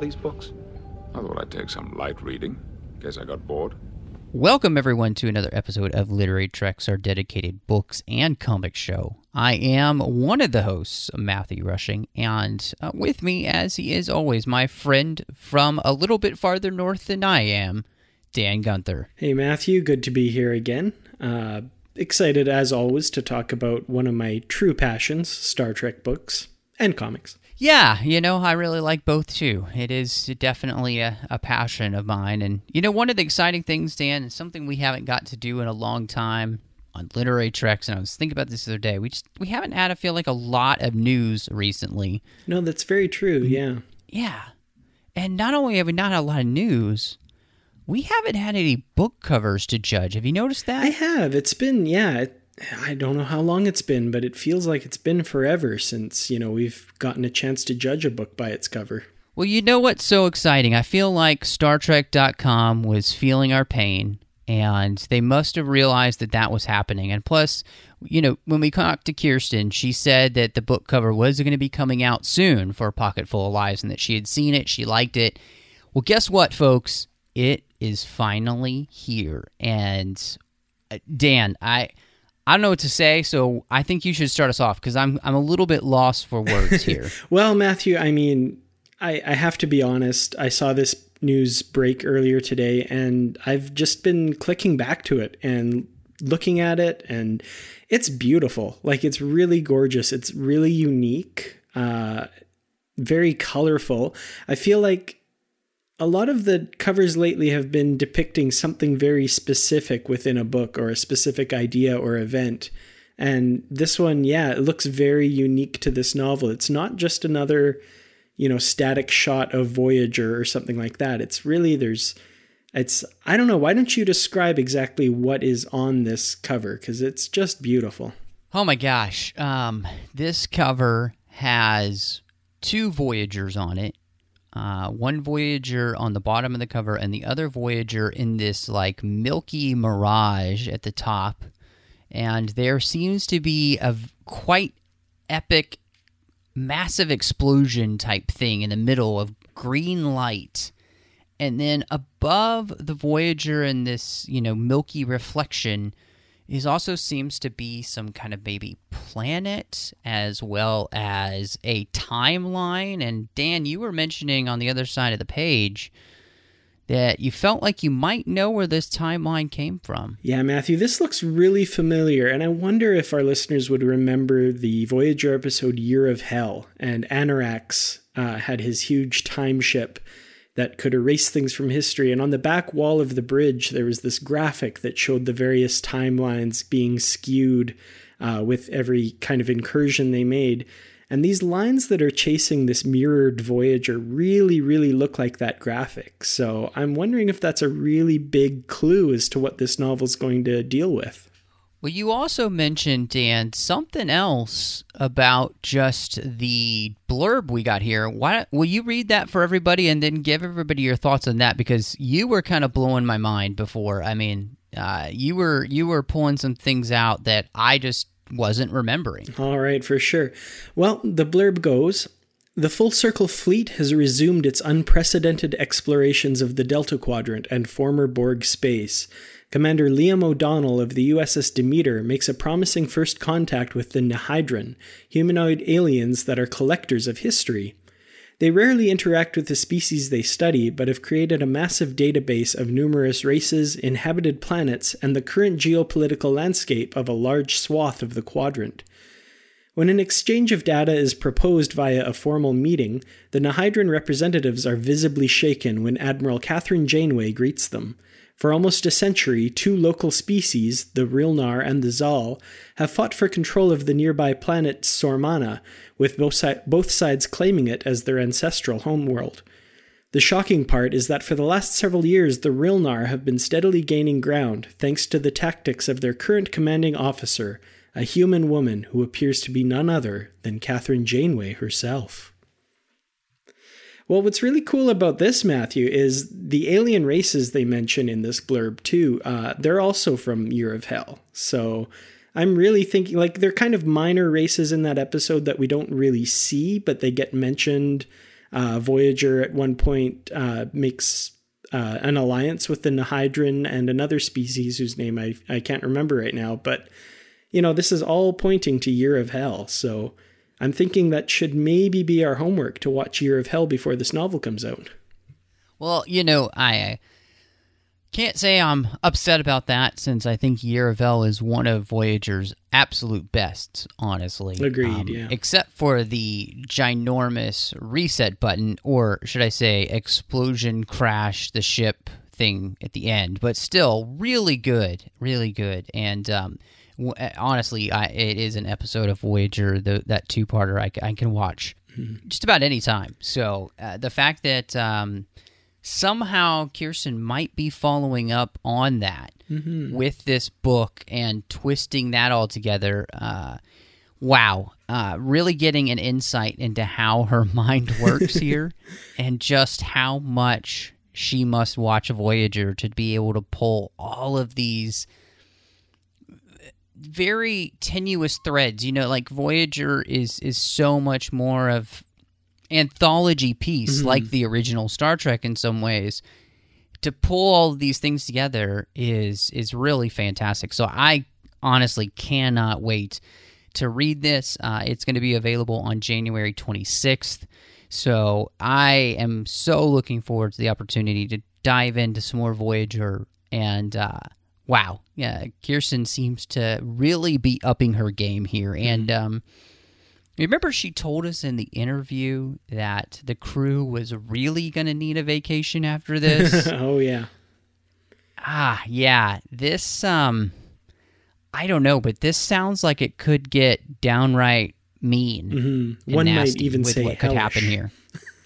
These books? I thought I'd take some light reading. Guess I got bored. Welcome, everyone, to another episode of Literary Treks, our dedicated books and comic show. I am one of the hosts, Matthew Rushing, and uh, with me, as he is always, my friend from a little bit farther north than I am, Dan Gunther. Hey, Matthew, good to be here again. Uh, excited, as always, to talk about one of my true passions Star Trek books and comics. Yeah, you know, I really like both too. It is definitely a, a passion of mine. And, you know, one of the exciting things, Dan, is something we haven't got to do in a long time on Literary Treks. And I was thinking about this the other day. We just, we haven't had, I feel like, a lot of news recently. No, that's very true, mm-hmm. yeah. Yeah. And not only have we not had a lot of news, we haven't had any book covers to judge. Have you noticed that? I have. It's been, yeah, it, I don't know how long it's been, but it feels like it's been forever since, you know, we've gotten a chance to judge a book by its cover. Well, you know what's so exciting? I feel like Star StarTrek.com was feeling our pain, and they must have realized that that was happening. And plus, you know, when we talked to Kirsten, she said that the book cover was going to be coming out soon for A Pocket Full of Lies and that she had seen it, she liked it. Well, guess what, folks? It is finally here. And uh, Dan, I. I don't know what to say, so I think you should start us off because I'm I'm a little bit lost for words here. well, Matthew, I mean, I, I have to be honest. I saw this news break earlier today, and I've just been clicking back to it and looking at it, and it's beautiful. Like it's really gorgeous. It's really unique. Uh, very colorful. I feel like a lot of the covers lately have been depicting something very specific within a book or a specific idea or event. And this one, yeah, it looks very unique to this novel. It's not just another, you know, static shot of Voyager or something like that. It's really, there's, it's, I don't know, why don't you describe exactly what is on this cover? Because it's just beautiful. Oh my gosh. Um, this cover has two Voyagers on it uh, one Voyager on the bottom of the cover and the other Voyager in this like milky mirage at the top. And there seems to be a quite epic, massive explosion type thing in the middle of green light. And then above the Voyager and this, you know, milky reflection is also seems to be some kind of maybe planet as well as a timeline. And Dan, you were mentioning on the other side of the page that you felt like you might know where this timeline came from. Yeah, Matthew, this looks really familiar, and I wonder if our listeners would remember the Voyager episode Year of Hell, and Annorax uh, had his huge time ship that could erase things from history. And on the back wall of the bridge, there was this graphic that showed the various timelines being skewed uh, with every kind of incursion they made. And these lines that are chasing this mirrored Voyager really, really look like that graphic. So I'm wondering if that's a really big clue as to what this novel's going to deal with. Well, you also mentioned, Dan, something else about just the blurb we got here. Why will you read that for everybody and then give everybody your thoughts on that? Because you were kind of blowing my mind before. I mean, uh, you were you were pulling some things out that I just wasn't remembering. All right, for sure. Well, the blurb goes The Full Circle fleet has resumed its unprecedented explorations of the Delta Quadrant and former Borg space. Commander Liam O'Donnell of the USS Demeter makes a promising first contact with the Nihydron, humanoid aliens that are collectors of history. They rarely interact with the species they study, but have created a massive database of numerous races, inhabited planets, and the current geopolitical landscape of a large swath of the quadrant. When an exchange of data is proposed via a formal meeting, the Nihydron representatives are visibly shaken when Admiral Catherine Janeway greets them. For almost a century, two local species, the Rilnar and the Zahl, have fought for control of the nearby planet Sormana, with both, si- both sides claiming it as their ancestral homeworld. The shocking part is that for the last several years, the Rilnar have been steadily gaining ground thanks to the tactics of their current commanding officer, a human woman who appears to be none other than Catherine Janeway herself. Well, what's really cool about this, Matthew, is the alien races they mention in this blurb too. Uh, they're also from Year of Hell, so I'm really thinking like they're kind of minor races in that episode that we don't really see, but they get mentioned. Uh, Voyager at one point uh, makes uh, an alliance with the Nihydron and another species whose name I, I can't remember right now, but you know, this is all pointing to Year of Hell. So I'm thinking that should maybe be our homework to watch Year of Hell before this novel comes out. Well, you know, I can't say I'm upset about that since I think Year of Hell is one of Voyager's absolute bests, honestly. Agreed, Um, yeah. Except for the ginormous reset button, or should I say, explosion crash the ship thing at the end. But still, really good, really good. And um, honestly, I, it is an episode of Voyager, the, that two parter I can watch just about any time. So uh, the fact that um, somehow Kirsten might be following up on that with this book and twisting that all together. Uh, wow. Uh, really getting an insight into how her mind works here and just how much she must watch Voyager to be able to pull all of these very tenuous threads. You know, like Voyager is is so much more of anthology piece, like the original Star Trek in some ways. To pull all of these things together is is really fantastic. So I honestly cannot wait to read this. Uh, it's going to be available on January 26th. So I am so looking forward to the opportunity to dive into some more Voyager. And uh, wow, yeah, Kirsten seems to really be upping her game here. And um, remember, she told us in the interview that the crew was really going to need a vacation after this. oh yeah. ah, yeah, this um, I don't know, but this sounds like it could get downright mean. hmm and One might even with say what could happen here.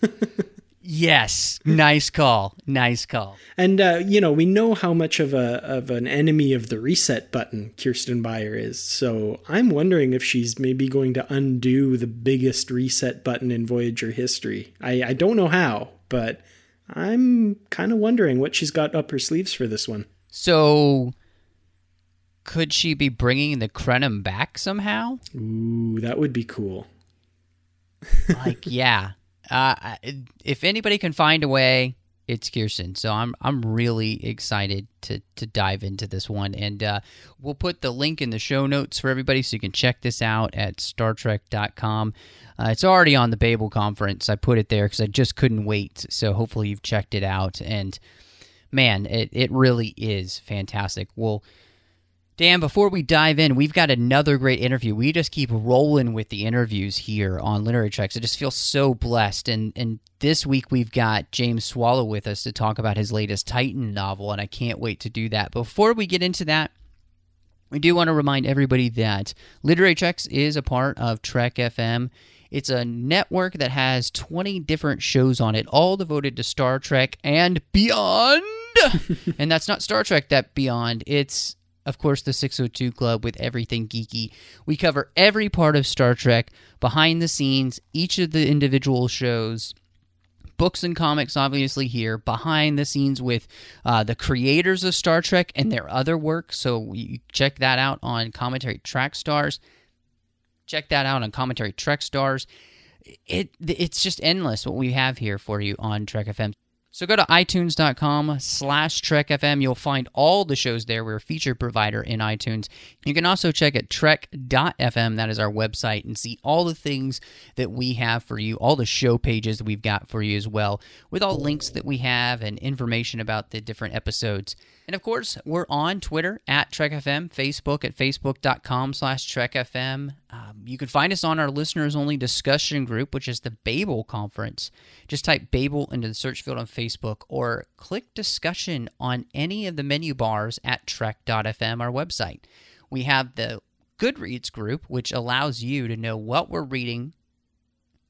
yes, nice call, nice call. And uh, you know, we know how much of a of an enemy of the reset button Kirsten Beyer is. So I'm wondering if she's maybe going to undo the biggest reset button in Voyager history. I, I don't know how, but I'm kind of wondering what she's got up her sleeves for this one. So, could she be bringing the Krenim back somehow? Ooh, that would be cool. like, yeah. Uh, if anybody can find a way, it's Kirsten. So I'm I'm really excited to to dive into this one, and uh, we'll put the link in the show notes for everybody, so you can check this out at StarTrek.com. Uh, it's already on the Babel conference. I put it there because I just couldn't wait. So hopefully you've checked it out, and man, it it really is fantastic. Well. Dan, before we dive in, we've got another great interview. We just keep rolling with the interviews here on Literary Treks. I just feel so blessed. And and this week we've got James Swallow with us to talk about his latest Titan novel, and I can't wait to do that. Before we get into that, we do want to remind everybody that Literary Treks is a part of Trek FM. It's a network that has 20 different shows on it, all devoted to Star Trek and beyond. and that's not Star Trek that beyond. It's of course the 602 Club with everything geeky. We cover every part of Star Trek, behind the scenes, each of the individual shows books and comics obviously here behind the scenes with uh, the creators of star trek and their other work so you check that out on commentary track stars check that out on commentary trek stars it it's just endless what we have here for you on Trek FM. So go to itunes.com slash trekfm. You'll find all the shows there. We're a feature provider in iTunes. You can also check at trek.fm. That is our website and see all the things that we have for you, all the show pages that we've got for you as well, with all links that we have and information about the different episodes. And of course, we're on Twitter at TrekFM, Facebook at facebook.com slash TrekFM. Um, you can find us on our listeners only discussion group, which is the Babel Conference. Just type Babel into the search field on Facebook or click discussion on any of the menu bars at Trek.fm, our website. We have the Goodreads group, which allows you to know what we're reading,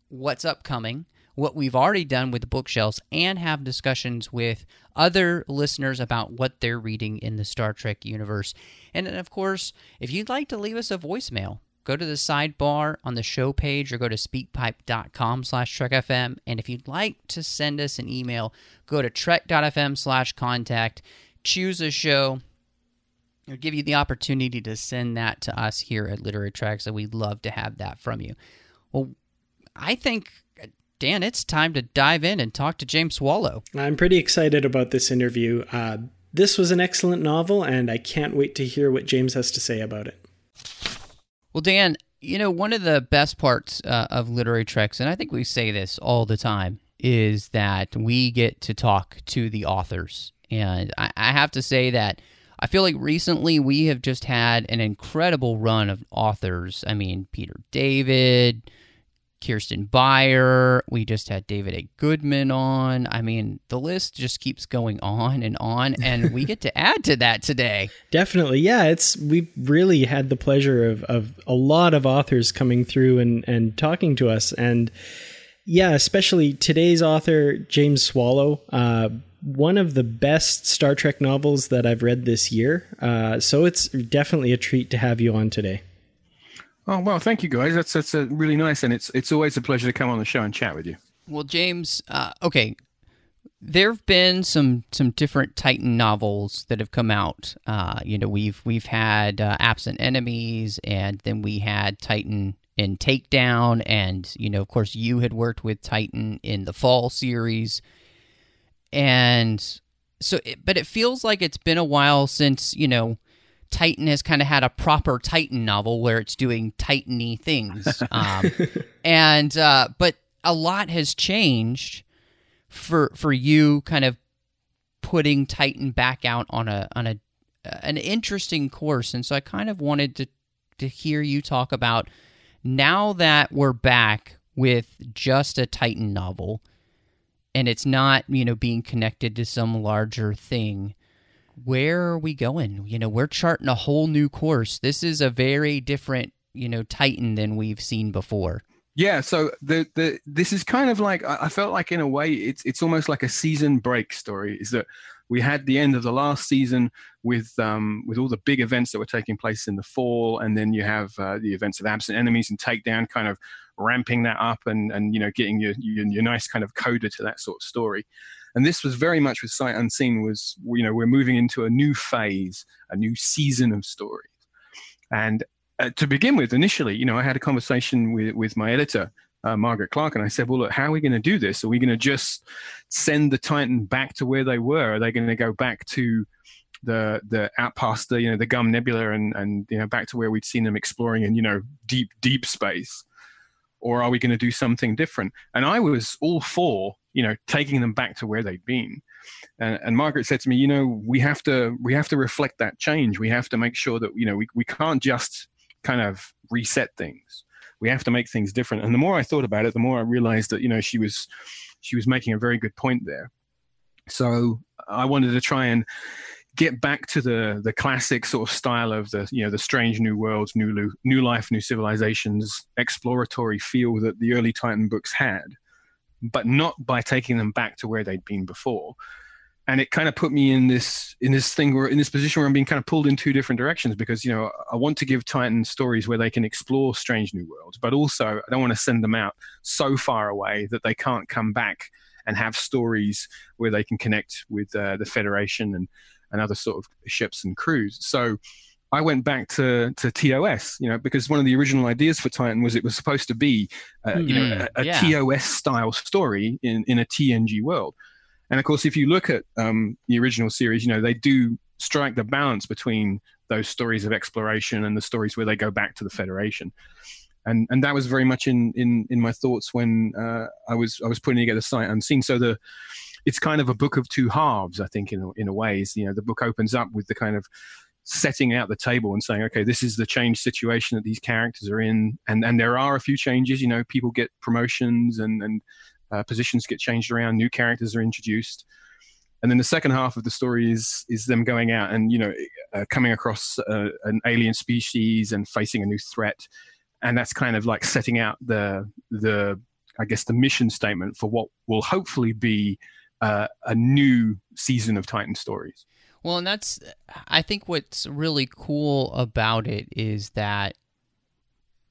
what's upcoming, what we've already done with the bookshelves and have discussions with other listeners about what they're reading in the Star Trek universe. And then, of course, if you'd like to leave us a voicemail, go to the sidebar on the show page or go to speakpipe.com slash trekfm. And if you'd like to send us an email, go to trek.fm slash contact, choose a show, It'll give you the opportunity to send that to us here at Literary Treks, and we'd love to have that from you. Well, I think Dan, it's time to dive in and talk to James Swallow. I'm pretty excited about this interview. Uh, this was an excellent novel, and I can't wait to hear what James has to say about it. Well, Dan, you know, one of the best parts uh, of Literary Treks, and I think we say this all the time, is that we get to talk to the authors. And I, I have to say that I feel like recently we have just had an incredible run of authors. I mean, Peter David, Kirsten Beyer. We just had David A. Goodman on. I mean, the list just keeps going on and on, and we get to add to that today. Definitely, yeah. It's we've really had the pleasure of of a lot of authors coming through and and talking to us, and yeah, especially today's author James Swallow. Uh, one of the best Star Trek novels that I've read this year. Uh, so it's definitely a treat to have you on today. Oh well, thank you guys. That's that's uh, really nice, and it's it's always a pleasure to come on the show and chat with you. Well, James, uh, okay, there have been some some different Titan novels that have come out. Uh, you know, we've we've had uh, Absent Enemies, and then we had Titan in Takedown, and you know, of course, you had worked with Titan in the Fall series, and so, it, but it feels like it's been a while since you know Titan has kind of had a proper Titan novel where it's doing Titany things. Um, and uh, but a lot has changed for for you, kind of putting Titan back out on a on a an interesting course. And so I kind of wanted to to hear you talk about now that we're back with just a Titan novel and it's not, you know, being connected to some larger thing where are we going? You know, we're charting a whole new course. This is a very different, you know, Titan than we've seen before. Yeah, so the the this is kind of like I felt like in a way it's it's almost like a season break story. Is that we had the end of the last season with um, with all the big events that were taking place in the fall, and then you have uh, the events of absent enemies and takedown, kind of ramping that up and and you know getting your, your your nice kind of coda to that sort of story. And this was very much with Sight Unseen was, you know, we're moving into a new phase, a new season of stories. And uh, to begin with, initially, you know, I had a conversation with, with my editor, uh, Margaret Clark, and I said, well, look, how are we going to do this? Are we going to just send the Titan back to where they were? Are they going to go back to the the out past the you know the Gum Nebula and and you know back to where we'd seen them exploring in you know deep deep space? or are we going to do something different? And I was all for, you know, taking them back to where they'd been. And, and, Margaret said to me, you know, we have to we have to reflect that change. We have to make sure that you know we we can't just kind of reset things. We have to make things different. And the more I thought about it, the more I realized that you know she was she was making a very good point there. So I wanted to try and get back to the the classic sort of style of the you know the strange new worlds, new new life, new civilizations, exploratory feel that the early Titan books had, but not by taking them back to where they'd been before. And it kind of put me in this in this thing where in this position where I'm being kind of pulled in two different directions because you know I want to give Titan stories where they can explore strange new worlds, but also I don't want to send them out so far away that they can't come back and have stories where they can connect with uh, the Federation and and other sort of ships and crews. So I went back to to TOS, you know, because one of the original ideas for Titan was it was supposed to be, uh, you know, Mhm, a, a yeah. TOS style story in in a TNG world. And of course, if you look at um, the original series, you know, they do strike the balance between those stories of exploration and the stories where they go back to the Federation. And and that was very much in in in my thoughts when uh, I was I was putting together Sight Unseen. So the it's kind of a book of two halves, I think, in a, in a way. Is, you know, the book opens up with the kind of setting out the table and saying, okay, this is the change situation that these characters are in, and and there are a few changes. You know, people get promotions and and uh, positions get changed around, new characters are introduced, and then the second half of the story is is them going out and you know uh, coming across uh, an alien species and facing a new threat, and that's kind of like setting out the the I guess the mission statement for what will hopefully be uh, a new season of Titan stories. Well, and that's I think what's really cool about it is that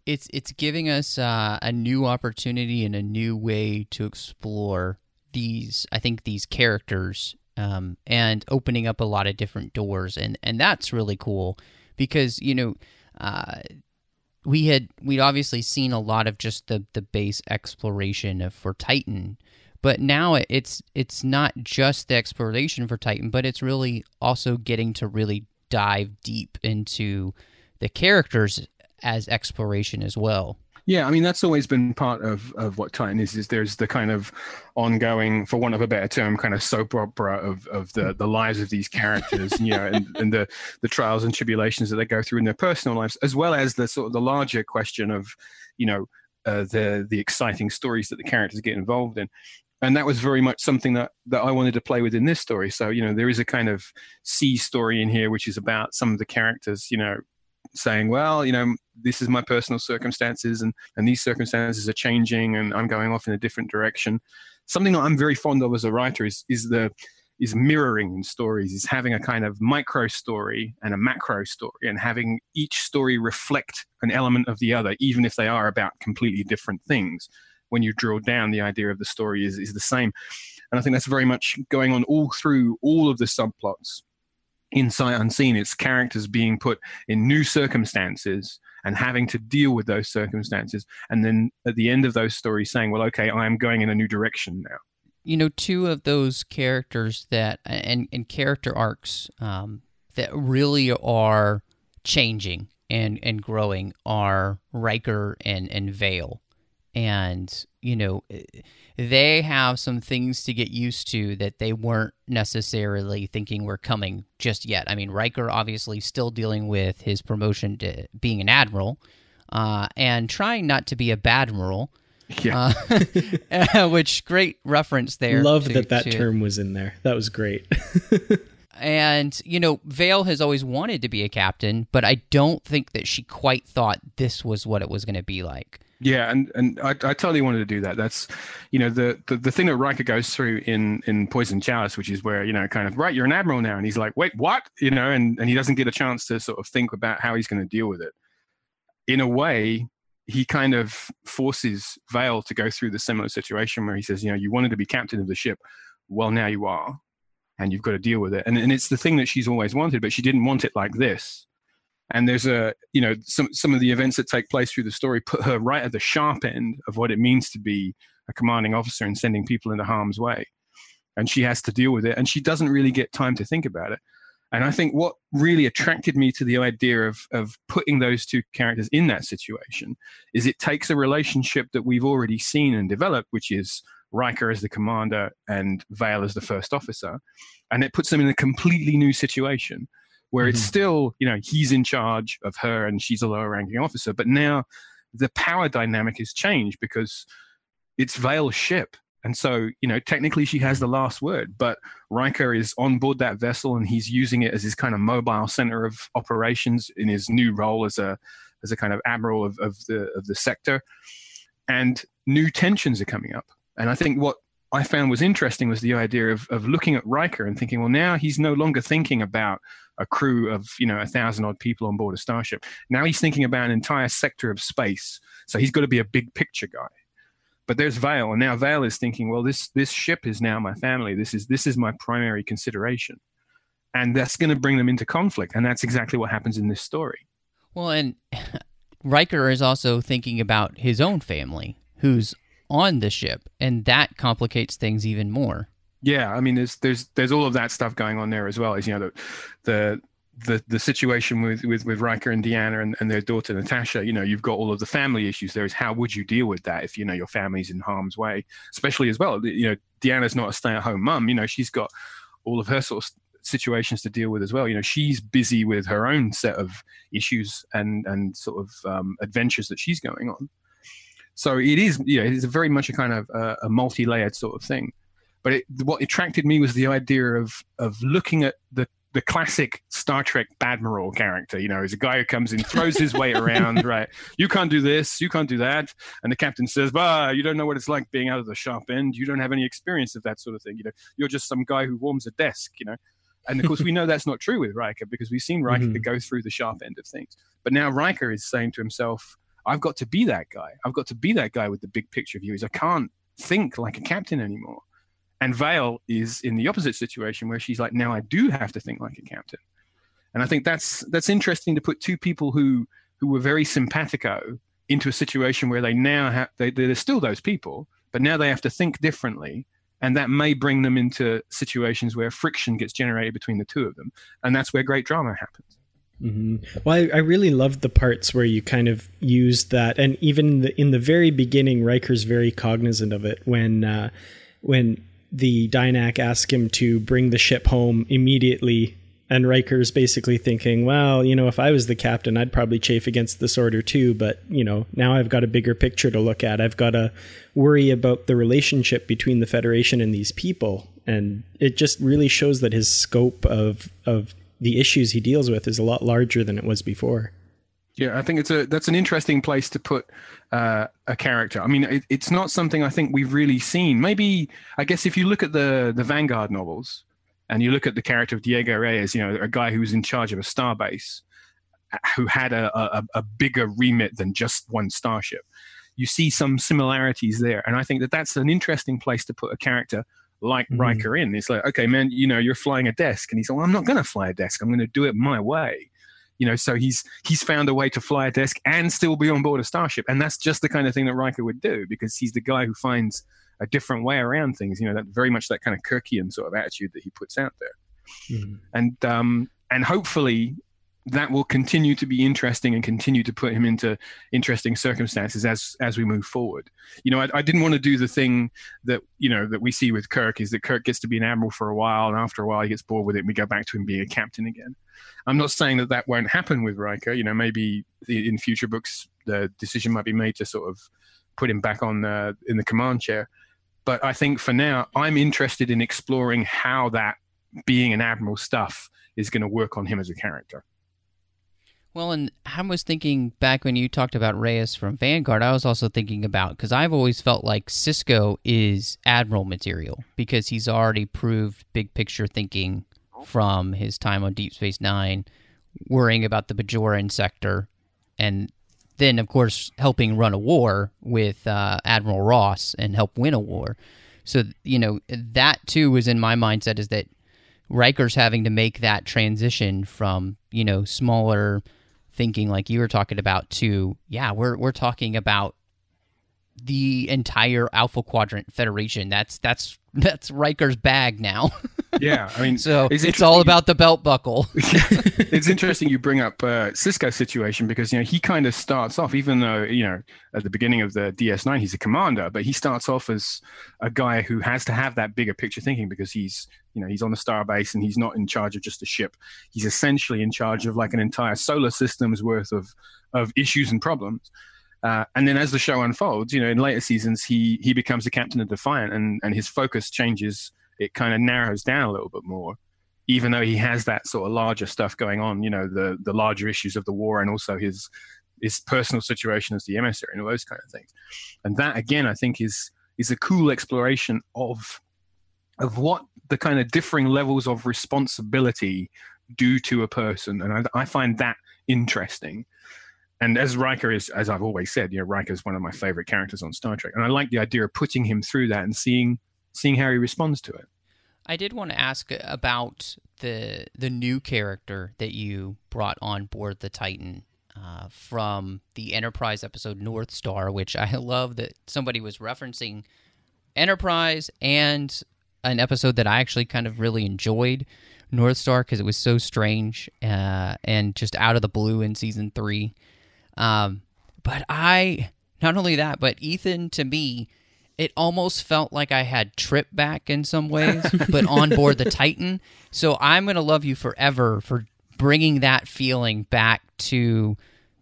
it's it's giving us uh, a new opportunity and a new way to explore these. I think these characters um, and opening up a lot of different doors, and and that's really cool because you know. Uh, we had we'd obviously seen a lot of just the the base exploration of for Titan, but now it's it's not just the exploration for Titan, but it's really also getting to really dive deep into the characters as exploration as well. Yeah, I mean that's always been part of of what Titan is. Is there's the kind of ongoing, for want of a better term, kind of soap opera of of the the lives of these characters, you know, and, and the the trials and tribulations that they go through in their personal lives, as well as the sort of the larger question of, you know, uh, the the exciting stories that the characters get involved in. And that was very much something that, that I wanted to play with in this story. So, you know, there is a kind of C story in here, which is about some of the characters, you know, saying, well, you know, this is my personal circumstances and, and these circumstances are changing and I'm going off in a different direction. Something that I'm very fond of as a writer is, is the, is mirroring in stories, is having a kind of micro story and a macro story and having each story reflect an element of the other, even if they are about completely different things. When you drill down, the idea of the story is, is the same. And I think that's very much going on all through all of the subplots in Sight Unseen. It's characters being put in new circumstances and having to deal with those circumstances. And then at the end of those stories, saying, well, okay, I am going in a new direction now. You know, two of those characters that and and character arcs um, that really are changing and and growing are Riker and and Vale, and you know they have some things to get used to that they weren't necessarily thinking were coming just yet. I mean, Riker obviously still dealing with his promotion to being an admiral, uh, and trying not to be a badmiral. Yeah. Uh, which great reference there. Love to- that that to- term was in there. That was great. And you know, Vale has always wanted to be a captain, but I don't think that she quite thought this was what it was going to be like. Yeah, and and I, I totally wanted to do that. That's, you know, the, the the thing that Riker goes through in in Poison Chalice, which is where you know, kind of right, you're an admiral now, and he's like, wait, what? You know, and and he doesn't get a chance to sort of think about how he's going to deal with it. In a way, he kind of forces Vale to go through the similar situation where he says, you know, you wanted to be captain of the ship, well now you are, and you've got to deal with it. And and it's the thing that she's always wanted, but she didn't want it like this and there's a you know some some of the events that take place through the story put her right at the sharp end of what it means to be a commanding officer and sending people into harm's way. And she has to deal with it and she doesn't really get time to think about it. And i think what really attracted me to the idea of of putting those two characters in that situation is it takes a relationship that we've already seen and developed which is Riker as the commander and Vale as the first officer and it puts them in a completely new situation where it's mm-hmm. still, you know, he's in charge of her and she's a lower ranking officer. But now the power dynamic has changed because it's Vale's ship. And so, you know, technically she has the last word, but Riker is on board that vessel and he's using it as his kind of mobile center of operations in his new role as a as a kind of admiral of, of the of the sector. And new tensions are coming up. And I think what I found was interesting was the idea of, of looking at Riker and thinking, well, now he's no longer thinking about a crew of you know a thousand odd people on board a starship. Now he's thinking about an entire sector of space. So he's got to be a big picture guy. But there's Vale, and now Vale is thinking, well, this this ship is now my family. This is this is my primary consideration. and that's going to bring them into conflict, and that's exactly what happens in this story. Well, and Riker is also thinking about his own family, who's on the ship, and that complicates things even more. Yeah, I mean, there's there's there's all of that stuff going on there as well. As you know, the the the, the situation with, with, with Riker and Deanna and, and their daughter Natasha, you know, you've got all of the family issues. There is how would you deal with that if you know your family's in harm's way, especially as well. You know, Deanna's not a stay-at-home mum. You know, she's got all of her sort of situations to deal with as well. You know, she's busy with her own set of issues and and sort of um, adventures that she's going on. So it is, yeah, it is very much a kind of uh, a multi-layered sort of thing. But it, what attracted me was the idea of of looking at the the classic Star Trek Admiral character. You know, he's a guy who comes in, throws his weight around, right? You can't do this, you can't do that. And the captain says, Bah, you don't know what it's like being out of the sharp end. You don't have any experience of that sort of thing. You know, you're just some guy who warms a desk, you know. And of course, we know that's not true with Riker because we've seen Riker mm-hmm. go through the sharp end of things. But now Riker is saying to himself, I've got to be that guy. I've got to be that guy with the big picture views. I can't think like a captain anymore. And Vale is in the opposite situation where she's like, now I do have to think like a captain. And I think that's that's interesting to put two people who who were very simpatico into a situation where they now have they, they're still those people, but now they have to think differently and that may bring them into situations where friction gets generated between the two of them and that's where great drama happens mm-hmm. well I, I, really loved the parts where you kind of used that and even in the, in the very beginning riker's very cognizant of it when uh, when the Dynak asks him to bring the ship home immediately and Riker's basically thinking, well, you know, if I was the captain, I'd probably chafe against this order too. But, you know, now I've got a bigger picture to look at. I've got to worry about the relationship between the Federation and these people. And it just really shows that his scope of, of the issues he deals with is a lot larger than it was before. Yeah, I think it's a that's an interesting place to put uh, a character. I mean, it, it's not something I think we've really seen. Maybe I guess if you look at the the Vanguard novels, and you look at the character of Diego Reyes, you know, a guy who was in charge of a starbase, uh, who had a, a, a bigger remit than just one starship. You see some similarities there, and I think that that's an interesting place to put a character like mm-hmm. Riker in. It's like, okay, man, you know, you're flying a desk, and he's like, well, I'm not going to fly a desk. I'm going to do it my way you know so he's he's found a way to fly a desk and still be on board a starship and that's just the kind of thing that Riker would do because he's the guy who finds a different way around things you know that very much that kind of Kirkian sort of attitude that he puts out there mm-hmm. and um and hopefully that will continue to be interesting and continue to put him into interesting circumstances as as we move forward. You know, I, I, didn't want to do the thing that you know that we see with Kirk is that Kirk gets to be an admiral for a while, and after a while he gets bored with it, and we go back to him being a captain again. I'm not saying that that won't happen with Riker. You know, maybe in future books the decision might be made to sort of put him back on the, in the command chair. But I think for now, I'm interested in exploring how that being an admiral stuff is going to work on him as a character. Well, and I was thinking back when you talked about Reyes from Vanguard, I was also thinking about because I've always felt like Sisko is Admiral material because he's already proved big picture thinking from his time on Deep Space Nine, worrying about the Bajoran sector, and then, of course, helping run a war with uh, Admiral Ross and help win a war. So, you know, that too was in my mindset is that Riker's having to make that transition from, you know, smaller thinking like you were talking about to yeah we're we're talking about the entire Alpha Quadrant Federation. That's that's that's Riker's bag now. yeah, I mean, so it's, it's all about the belt buckle. it's interesting you bring up uh, Sisko's situation because you know he kind of starts off, even though you know at the beginning of the DS9 he's a commander, but he starts off as a guy who has to have that bigger picture thinking because he's you know he's on the starbase and he's not in charge of just a ship. He's essentially in charge of like an entire solar system's worth of of issues and problems. Uh, and then as the show unfolds, you know, in later seasons, he he becomes the captain of Defiant, and and his focus changes. It kind of narrows down a little bit more, even though he has that sort of larger stuff going on. You know, the the larger issues of the war, and also his his personal situation as the emissary, and all those kind of things. And that again, I think is is a cool exploration of of what the kind of differing levels of responsibility do to a person, and I, I find that interesting and as Riker is, as I've always said, you know, Riker is one of my favorite characters on Star Trek, and I like the idea of putting him through that and seeing seeing how he responds to it. I did want to ask about the the new character that you brought on board the Titan uh, from the Enterprise episode North Star, which I love that somebody was referencing Enterprise and an episode that I actually kind of really enjoyed, North Star, because it was so strange uh, and just out of the blue in season three. Um, but I, not only that, but Ethan to me, it almost felt like I had Trip back in some ways, but on board the Titan. So I'm going to love you forever for bringing that feeling back to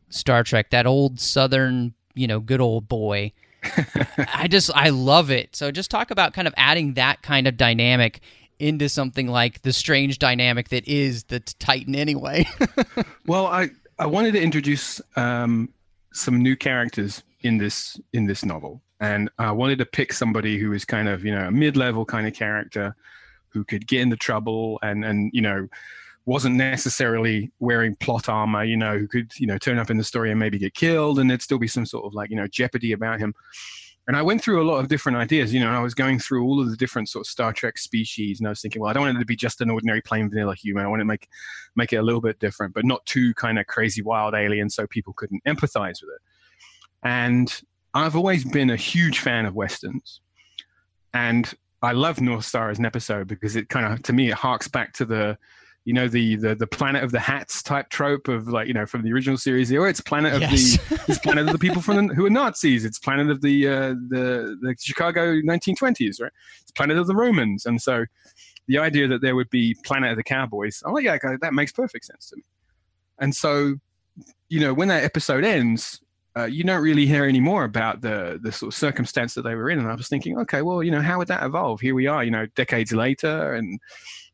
Star Trek, that old Southern, you know, good old boy. I just, I love it. So just talk about kind of adding that kind of dynamic into something like the strange dynamic that is the Titan anyway. well, I, I wanted to introduce um, some new characters in this in this novel, and I wanted to pick somebody who is kind of you know a mid-level kind of character who could get into trouble and and you know wasn't necessarily wearing plot armor, you know, who could, you know, turn up in the story and maybe get killed and there'd still be some sort of like, you know, jeopardy about him. And I went through a lot of different ideas, you know, I was going through all of the different sort of Star Trek species and I was thinking, well, I don't want it to be just an ordinary plain vanilla human. I want to make make it a little bit different, but not too kind of crazy wild alien so people couldn't empathize with it. And I've always been a huge fan of westerns. And I love North Star as an episode because it kind of, to me, it harks back to the you know the the the planet of the hats type trope of like you know from the original series oh it's planet of yes. the it's planet of the people from the, who are nazis. It's planet of the uh, the the chicago 1920s right? It's planet of the romans. And so the idea that there would be planet of the cowboys oh yeah that makes perfect sense to me. And so you know when that episode ends uh, you don't really hear any more about the the sort of circumstance that they were in. And i was thinking okay well you know how would that evolve? Here we are you know decades later and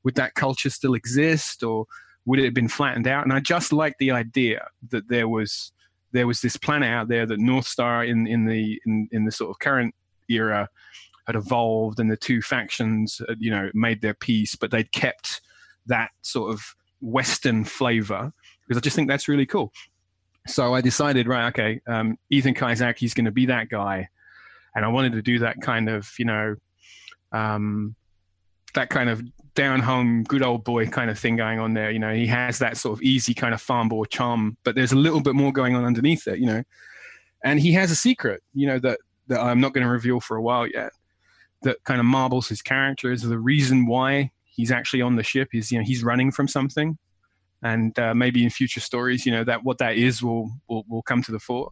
would that culture still exist or would it have been flattened out? And I just like the idea that there was there was this planet out there that North Star in in the in, in the sort of current era had evolved, and the two factions had, you know made their peace, but they'd kept that sort of Western flavor because I just think that's really cool. So I decided, right, okay, um, Ethan Kajczak, he's going to be that guy, and I wanted to do that kind of, you know, um, that kind of down home, good old boy kind of thing going on there. You know, he has that sort of easy kind of farm boy charm, but there's a little bit more going on underneath it, you know. And he has a secret, you know, that, that I'm not going to reveal for a while yet, that kind of marbles his character is the reason why he's actually on the ship is, you know, he's running from something. And uh, maybe in future stories, you know, that what that is will, will, will come to the fore.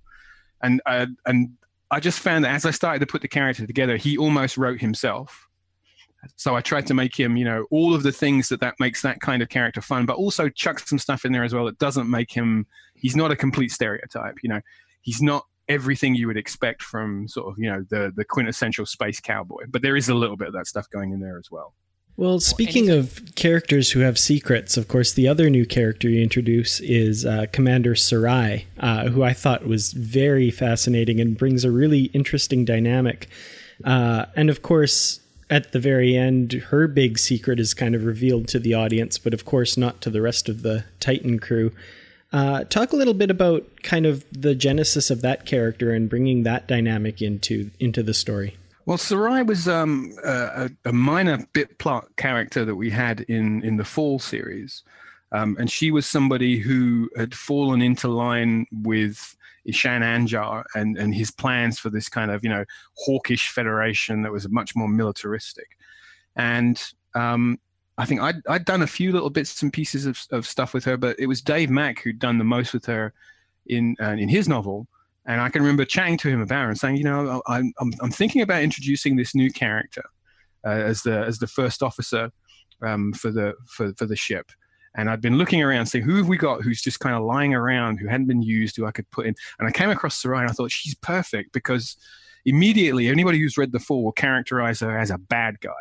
And, uh, and I just found that as I started to put the character together, he almost wrote himself so I tried to make him, you know, all of the things that that makes that kind of character fun, but also chuck some stuff in there as well that doesn't make him. He's not a complete stereotype. You know, he's not everything you would expect from sort of you know the the quintessential space cowboy, but there is a little bit of that stuff going in there as well. Well, speaking of characters who have secrets, of course, the other new character you introduce is uh, Commander Sarai, uh, who I thought was very fascinating and brings a really interesting dynamic. Uh, and of course, at the very end, her big secret is kind of revealed to the audience, but of course not to the rest of the Titan crew. Uh, talk a little bit about kind of the genesis of that character and bringing that dynamic into into the story. Well, Sarai was um, a, a, minor bit plot character that we had in in the Fall series, um, and she was somebody who had fallen into line with Ishan Anjar and, and his plans for this kind of, you know, hawkish federation that was much more militaristic. And um, I think I'd, I'd done a few little bits and pieces of, of stuff with her, but it was Dave Mack who'd done the most with her in, uh, in his novel. And I can remember chatting to him about her and saying, you know, I'm, I'm, I'm thinking about introducing this new character uh, as the as the first officer um, for the for, for the ship. And I'd been looking around, saying, who have we got who's just kind of lying around, who hadn't been used, who I could put in. And I came across Sarai and I thought, she's perfect because immediately anybody who's read The Fall will characterize her as a bad guy.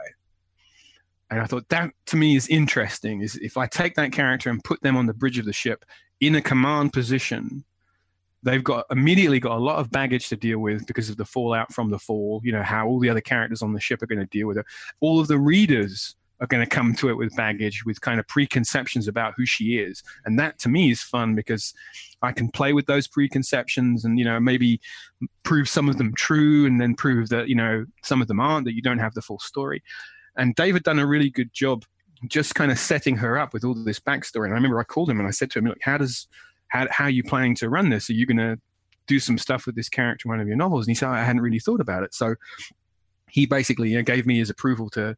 And I thought that to me is interesting. Is if I take that character and put them on the bridge of the ship in a command position, they've got immediately got a lot of baggage to deal with because of the fallout from the fall. You know how all the other characters on the ship are going to deal with it. All of the readers are going to come to it with baggage, with kind of preconceptions about who she is. And that to me is fun because I can play with those preconceptions and, you know, maybe prove some of them true and then prove that, you know, some of them aren't, that you don't have the full story. And David done a really good job just kind of setting her up with all this backstory. And I remember I called him and I said to him, "Look, how does how how are you planning to run this? Are you going to do some stuff with this character in one of your novels?" And he said, "I hadn't really thought about it." So he basically you know, gave me his approval to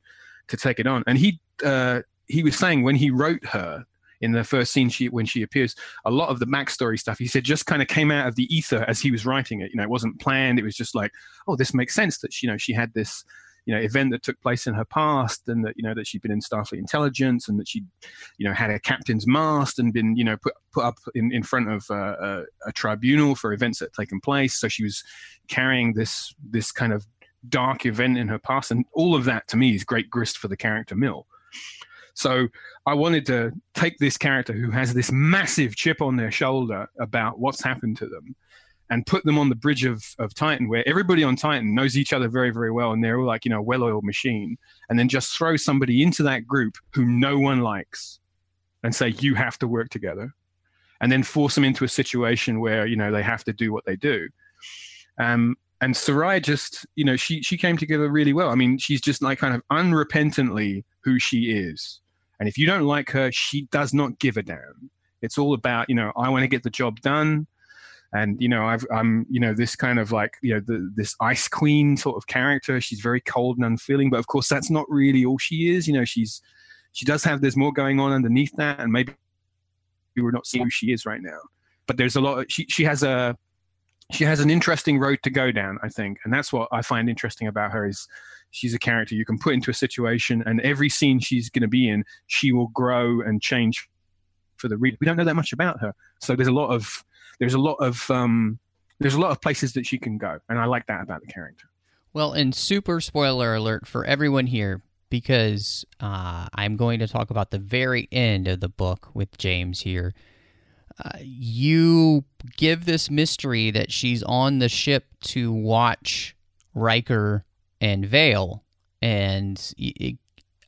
to take it on. And he uh, he was saying when he wrote her in the first scene she when she appears a lot of the backstory stuff he said just kind of came out of the ether as he was writing it. You know it wasn't planned. It was just like oh this makes sense that she, you know she had this you know event that took place in her past and that you know that she'd been in starfleet intelligence and that she you know had a captain's mast and been you know put put up in, in front of uh, a, a tribunal for events that had taken place. So she was carrying this this kind of dark event in her past and all of that to me is great grist for the character mill so I wanted to take this character who has this massive chip on their shoulder about what's happened to them and put them on the bridge of, of Titan, where everybody on Titan knows each other very, very well, and they're all like, you know, a well oiled machine, and then just throw somebody into that group who no one likes and say, you have to work together, and then force them into a situation where, you know, they have to do what they do. Um, and Sarai just, you know, she she came together really well. I mean, she's just like kind of unrepentantly who she is. And if you don't like her, she does not give a damn. It's all about, you know, I want to get the job done and you know I've, I'm, you know this kind of like you know the, this ice queen sort of character she's very cold and unfeeling but of course that's not really all she is you know she's she does have there's more going on underneath that and maybe we're not seeing who she is right now but there's a lot she she has a she has an interesting road to go down i think and that's what i find interesting about her is she's a character you can put into a situation and every scene she's going to be in she will grow and change for the reader we don't know that much about her so there's a lot of there's a lot of um, there's a lot of places that she can go, and I like that about the character. Well, and super spoiler alert for everyone here because uh, I'm going to talk about the very end of the book with James here. You give this mystery that she's on the ship to watch Riker and Vale, and it,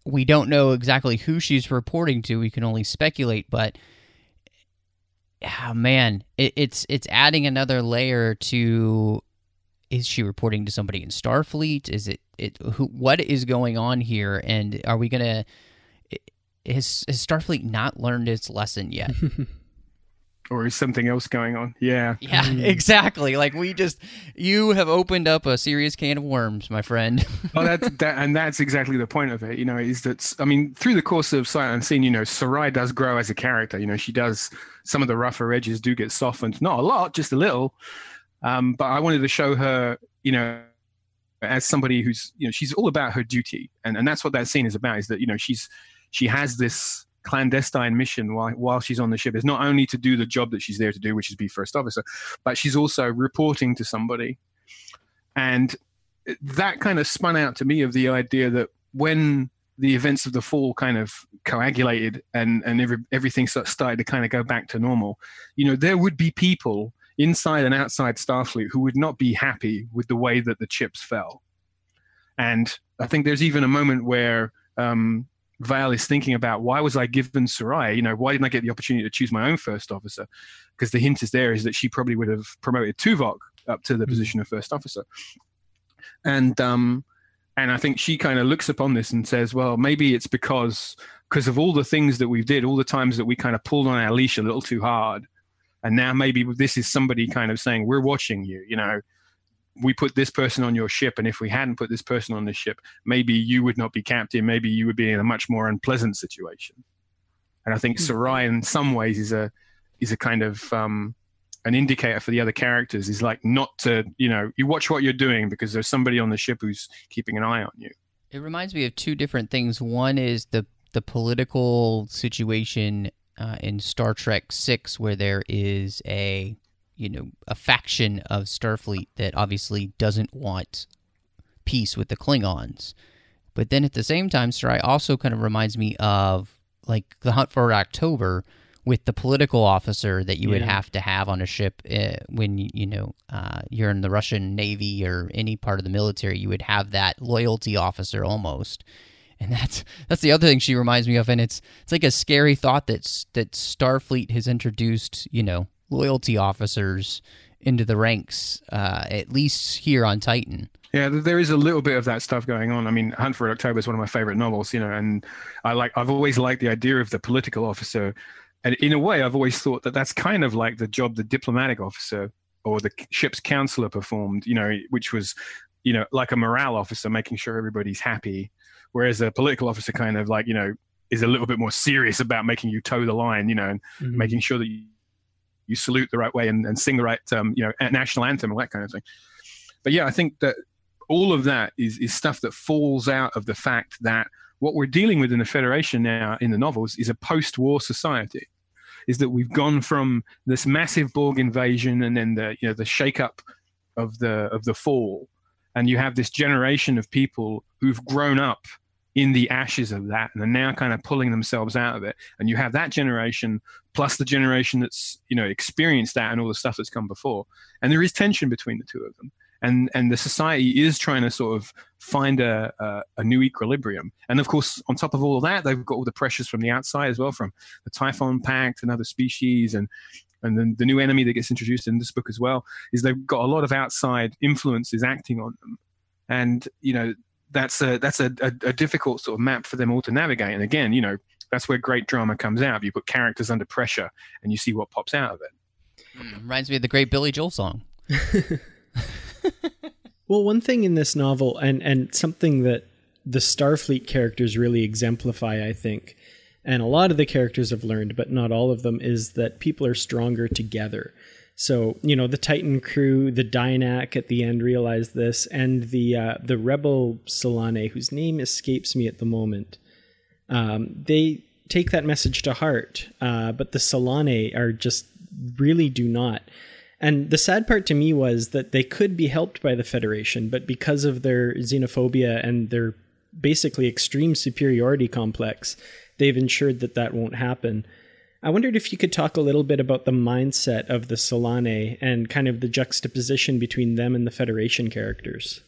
we don't know exactly who she's reporting to. We can only speculate, but oh, man, it, it's it's adding another layer to. Is she reporting to somebody in Starfleet? Is it it who? What is going on here? And are we gonna? Has, has Starfleet not learned its lesson yet? or is something else going on? Yeah. Yeah, exactly. Like we just you have opened up a serious can of worms, my friend. oh, that's that, and that's exactly the point of it. You know, is that I mean, through the course of Sight Unseen, you know, Sarai does grow as a character. You know, she does some of the rougher edges do get softened, not a lot, just a little. Um, but I wanted to show her, you know, as somebody who's, you know, she's all about her duty, and and that's what that scene is about. Is that you know she's she has this clandestine mission while, while she's on the ship is not only to do the job that she's there to do, which is be first officer, but she's also reporting to somebody. And that kind of spun out to me of the idea that when the events of the fall kind of coagulated and, and every, everything started to kind of go back to normal, you know, there would be people inside and outside Starfleet who would not be happy with the way that the chips fell. And I think there's even a moment where um, Vale is thinking about why was I given Sarai? You know, why didn't I get the opportunity to choose my own first officer? Because the hint is there is that she probably would have promoted Tuvok up to the mm-hmm. position of first officer. And um, and I think she kind of looks upon this and says, well, maybe it's because because of all the things that we did, all the times that we kind of pulled on our leash a little too hard, and now maybe this is somebody kind of saying, we're watching you. You know, we put this person on your ship, and if we hadn't put this person on the ship, maybe you would not be captain. Maybe you would be in a much more unpleasant situation. And I think hmm. Sarai, in some ways, is a is a kind of um, an indicator for the other characters. Is like not to you know you watch what you're doing because there's somebody on the ship who's keeping an eye on you. It reminds me of two different things. One is the the political situation uh, in Star Trek Six, where there is a you know a faction of Starfleet that obviously doesn't want peace with the Klingons. But then at the same time, Sarai also kind of reminds me of like the Hunt for October with the political officer that you yeah. would have to have on a ship uh, when you know uh, you're in the Russian Navy or any part of the military. You would have that loyalty officer almost, and that's that's the other thing she reminds me of. And it's it's like a scary thought that that Starfleet has introduced. You know, loyalty officers into the ranks, uh, at least here on Titan. Yeah, there is a little bit of that stuff going on. I mean, Hunt for October is one of my favorite novels, you know, and I like I've always liked the idea of the political officer, and in a way, I've always thought that that's kind of like the job the diplomatic officer or the ship's counselor performed, you know, which was, you know, like a morale officer, making sure everybody's happy, whereas a political officer kind of like, you know, is a little bit more serious about making you toe the line, you know, and Mhm. making sure that you, you salute the right way and, and sing the right, um, you know, national anthem and that kind of thing. But yeah, I think that all of that is, is stuff that falls out of the fact that what we're dealing with in the Federation now in the novels is a post-war society. Is that we've gone from this massive Borg invasion and then the you know the shake-up of the of the fall, and you have this generation of people who've grown up in the ashes of that and are now kind of pulling themselves out of it. And you have that generation plus the generation that's you know experienced that and all the stuff that's come before. And there is tension between the two of them and and the society is trying to sort of find a, a, a new equilibrium. And of course, on top of all of that, they've got all the pressures from the outside as well, from the Typhon Pact and other species, and and then the new enemy that gets introduced in this book as well is they've got a lot of outside influences acting on them, and you know that's a that's a, a, a difficult sort of map for them all to navigate. And again, you know that's where great drama comes out. You put characters under pressure, and you see what pops out of it. Hmm, reminds me of the great Billy Joel song. Well, one thing in this novel, and and something that the Starfleet characters really exemplify, I think, and a lot of the characters have learned, but not all of them, is that people are stronger together. So you know, the Titan crew, the Dynak at the end realize this, and the uh, the rebel Solanae, whose name escapes me at the moment, um, they take that message to heart. Uh, but the Solanae are just really do not. And the sad part to me was that they could be helped by the Federation, but because of their xenophobia and their basically extreme superiority complex, they've ensured that that won't happen. I wondered if you could talk a little bit about the mindset of the Solanae and kind of the juxtaposition between them and the Federation characters.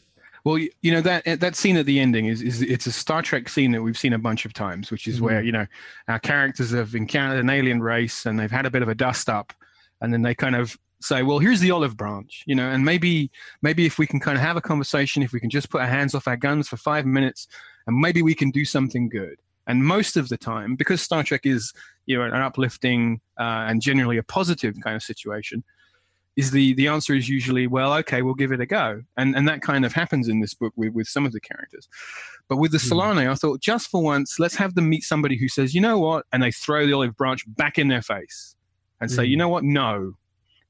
Well, you know that that scene at the ending is, is it's a Star Trek scene that we've seen a bunch of times, which is where mm-hmm. you know our characters have encountered an alien race and they've had a bit of a dust up, and then they kind of say, "Well, here's the olive branch," you know, and maybe maybe if we can kind of have a conversation, if we can just put our hands off our guns for five minutes, and maybe we can do something good. And most of the time, because Star Trek is you know an uplifting uh, and generally a positive kind of situation, is the the answer is usually well okay we'll give it a go. And and that kind of happens in this book with with some of the characters. But with the Solanae i thought just for once let's have them meet somebody who says you know what? And they throw the olive branch back in their face and say you know what? No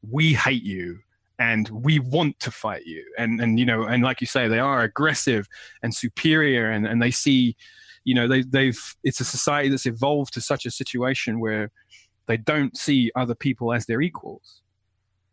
we hate you and we want to fight you. And and you know and like you say they are aggressive and superior and and they see you know they they've it's a society that's evolved to such a situation where they don't see other people as their equals.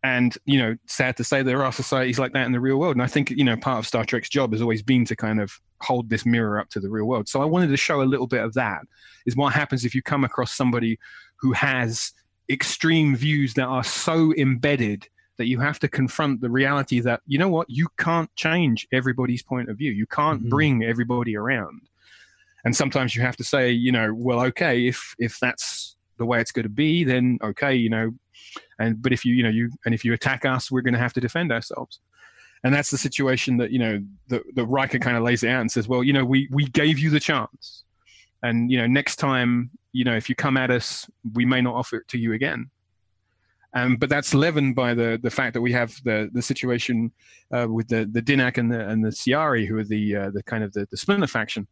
And you know sad to say there are societies like that in the real world. And i think you know part of star trek's job has always been to kind of hold this mirror up to the real world. So i wanted to show a little bit of that is what happens if you come across somebody who has extreme views that are so embedded that you have to confront the reality that you know what you can't change everybody's point of view. You can't Mhm. bring everybody around and sometimes you have to say you know well okay if if that's the way it's going to be then okay you know and but if you you know you and if you attack us we're going to have to defend ourselves. And that's the situation that you know the the Riker kind of lays it out and says well you know we we gave you the chance. And you know next time you know if you come at us we may not offer it to you again. Um, but that's leavened by the the fact that we have the the situation uh, with the the Dinak and the and the Siari who are the uh, the kind of the, the splinter faction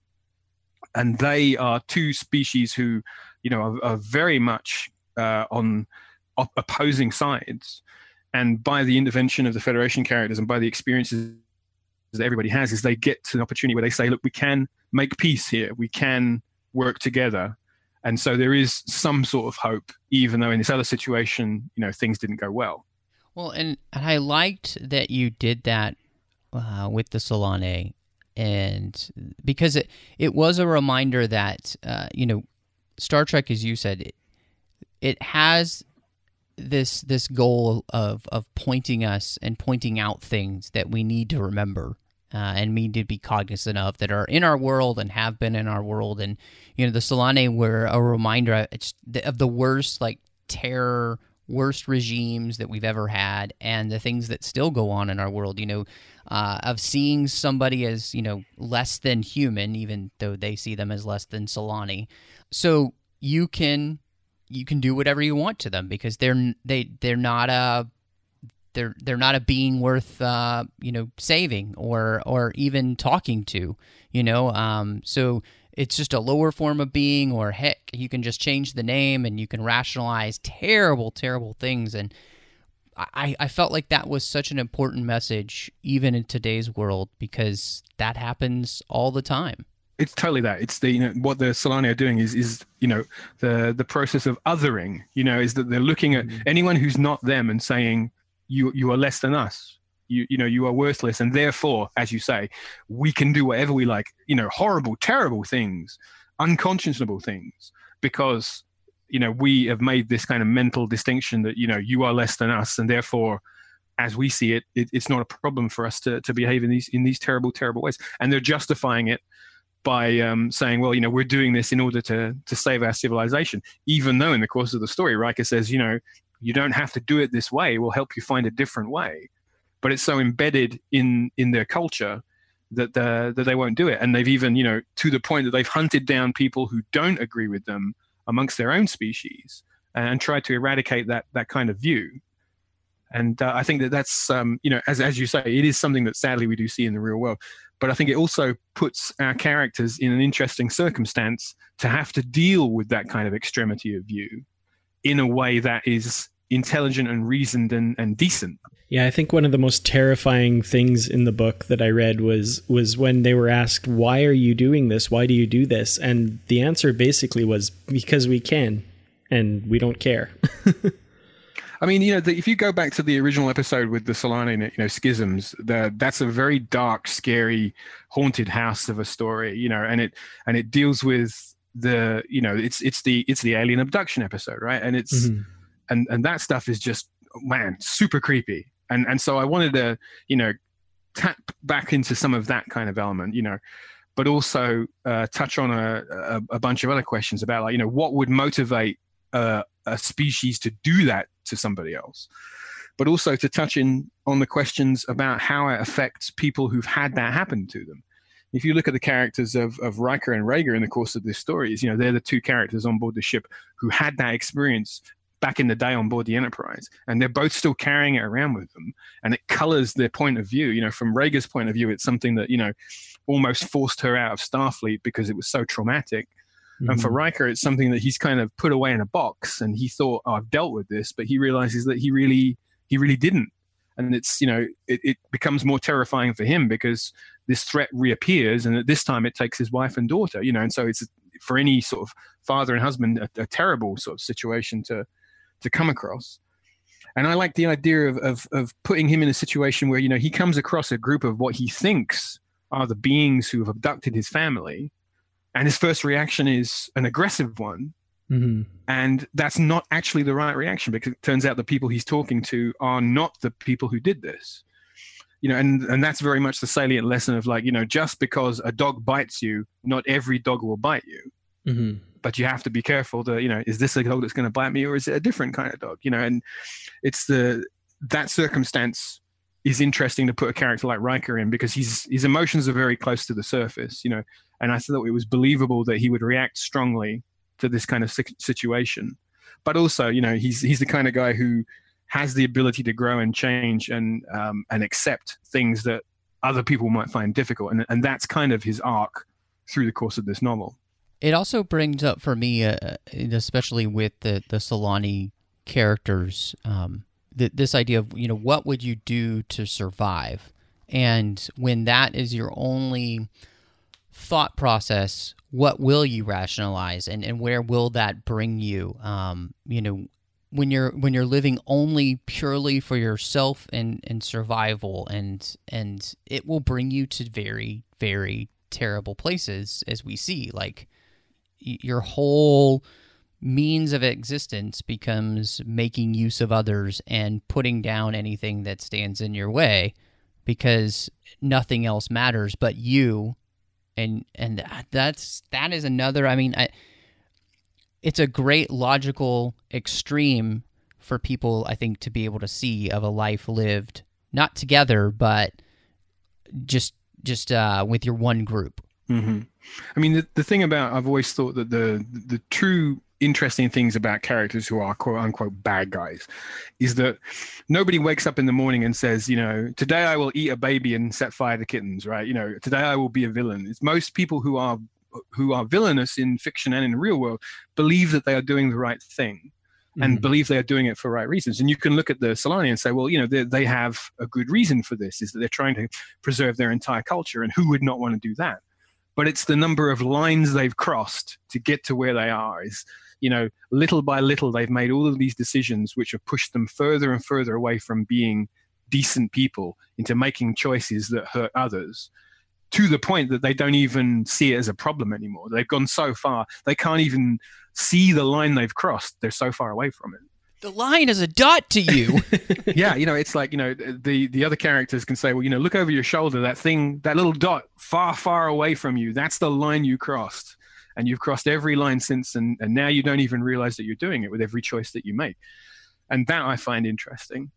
and they are two species who you know are, are very much uh, on op- opposing sides. And by the intervention of the federation characters and by the experiences that everybody has is they get to an opportunity where they say look we can make peace here. We can work together. And so there is some sort of hope even though in this other situation you know things didn't go well. Well, and, I liked that you did that uh, with the Solanae, and because it it was a reminder that uh, you know Star Trek, as you said, it, it has this this goal of of pointing us and pointing out things that we need to remember uh, and need to be cognizant of that are in our world and have been in our world. And you know, the Solanae were a reminder of the worst like terror worst regimes that we've ever had and the things that still go on in our world you know uh, of seeing somebody as you know less than human even though they see them as less than Solanae so you can you can do whatever you want to them because they're they they're not a they're they're not a being worth uh, you know saving or or even talking to you know um, so it's just a lower form of being or heck you can just change the name and you can rationalize terrible terrible things. And I, I felt like that was such an important message even in today's world because that happens all the time. It's totally that. It's the you know what the Solanae are doing is is you know the the process of othering you know is that they're looking at mm-hmm. anyone who's not them and saying you you are less than us you you know you are worthless. And therefore as you say we can do whatever we like you know horrible terrible things unconscionable things because you know we have made this kind of mental distinction that you know you are less than us. And therefore as we see it, it it's not a problem for us to to behave in these in these terrible terrible ways. And they're justifying it by um, saying, well, you know, we're doing this in order to to save our civilization, even though in the course of the story, Riker says, you know, you don't have to do it this way. We'll help you find a different way but it's so embedded in in their culture that that they won't do it. And they've even, you know, to the point that they've hunted down people who don't agree with them amongst their own species and tried to eradicate that that kind of view. And uh, I think that that's, um, you know, as as you say, it is something that sadly we do see in the real world. But I think it also puts our characters in an interesting circumstance to have to deal with that kind of extremity of view in a way that is intelligent and reasoned and, and decent. Yeah, I think one of the most terrifying things in the book that I read was was when they were asked, "Why are you doing this? Why do you do this?" And the answer basically was because we can and we don't care. I mean, you know, the, if you go back to the original episode with the Solanae, you know, schisms, the, that's a very dark, scary, haunted house of a story, you know, and it and it deals with the, you know, it's it's the it's the alien abduction episode, right? And it's mm-hmm. And and that stuff is just man, super creepy and and so I wanted to you know tap back into some of that kind of element, you know, but also uh, touch on a, a, a, bunch of other questions about like you know what would motivate a species to do that to somebody else, but also to touch in on the questions about how it affects people who've had that happen to them. If you look at the characters of, of Riker and Rager in the course of this story, is you know they're the two characters on board the ship who had that experience back in the day on board the Enterprise, and they're both still carrying it around with them, and it colors their point of view. You know, from Rager's point of view, it's something that you know almost forced her out of Starfleet because it was so traumatic. Mm-hmm. And for mm-hmm. Riker, it's something that he's kind of put away in a box, and he thought, oh, "I've dealt with this," but he realizes that he really, he really didn't, and it's you know, it, it becomes more terrifying for him because this threat reappears, and at this time, it takes his wife and daughter. You know, and so it's for any sort of father and husband a, a terrible sort of situation to to come across. And I like the idea of, of, of putting him in a situation where, you know, he comes across a group of what he thinks are the beings who have abducted his family. And his first reaction is an aggressive one. Mm-hmm. And that's not actually the right reaction because it turns out the people he's talking to are not the people who did this. You know, and, and that's very much the salient lesson of like, you know, just because a dog bites you, not every dog will bite you. Mm-hmm but you have to be careful to you know is this a dog that's going to bite me or is it a different kind of dog you know? And it's the that circumstance is interesting to put a character like Riker in because his his emotions are very close to the surface you know? And I thought it was believable that he would react strongly to this kind of situation. But also you know he's he's the kind of guy who has the ability to grow and change and um, and accept things that other people might find difficult. And and that's kind of his arc through the course of this novel it also brings up for me, uh, especially with the the Solanae characters, um, th- this idea of you know what would you do to survive, and when that is your only thought process, what will you rationalize, and and where will that bring you? Um, you know, when you're when you're living only purely for yourself and and survival, and and it will bring you to very very terrible places, as we see, like your whole means of existence becomes making use of others and putting down anything that stands in your way because nothing else matters but you and and that's that is another i mean I, it's a great logical extreme for people, I think, to be able to see of a life lived not together, but just just uh, with your one group. Mm-hmm. I mean, the, the thing about I've always thought that the the true interesting things about characters who are quote unquote bad guys is that nobody wakes up in the morning and says, you know, today I will eat a baby and set fire to kittens, right? You know, today I will be a villain. It's most people who are who are villainous in fiction and in the real world believe that they are doing the right thing and mm. believe they are doing it for right reasons. And you can look at the Solanae and say, well, you know, they, they have a good reason for this, is that they're trying to preserve their entire culture. And who would not want to do that? But it's the number of lines they've crossed to get to where they are is you know, little by little, they've made all of these decisions which have pushed them further and further away from being decent people into making choices that hurt others to the point that they don't even see it as a problem anymore. They've gone so far, they can't even see the line they've crossed. They're so far away from it. The line is a dot to you. yeah, you know, it's like, you know, the the other characters can say, well, you know, look over your shoulder, that thing, that little dot far, far away from you, that's the line you crossed. And you've crossed every line since and, and now you don't even realize that you're doing it with every choice that you make. And that i find interesting.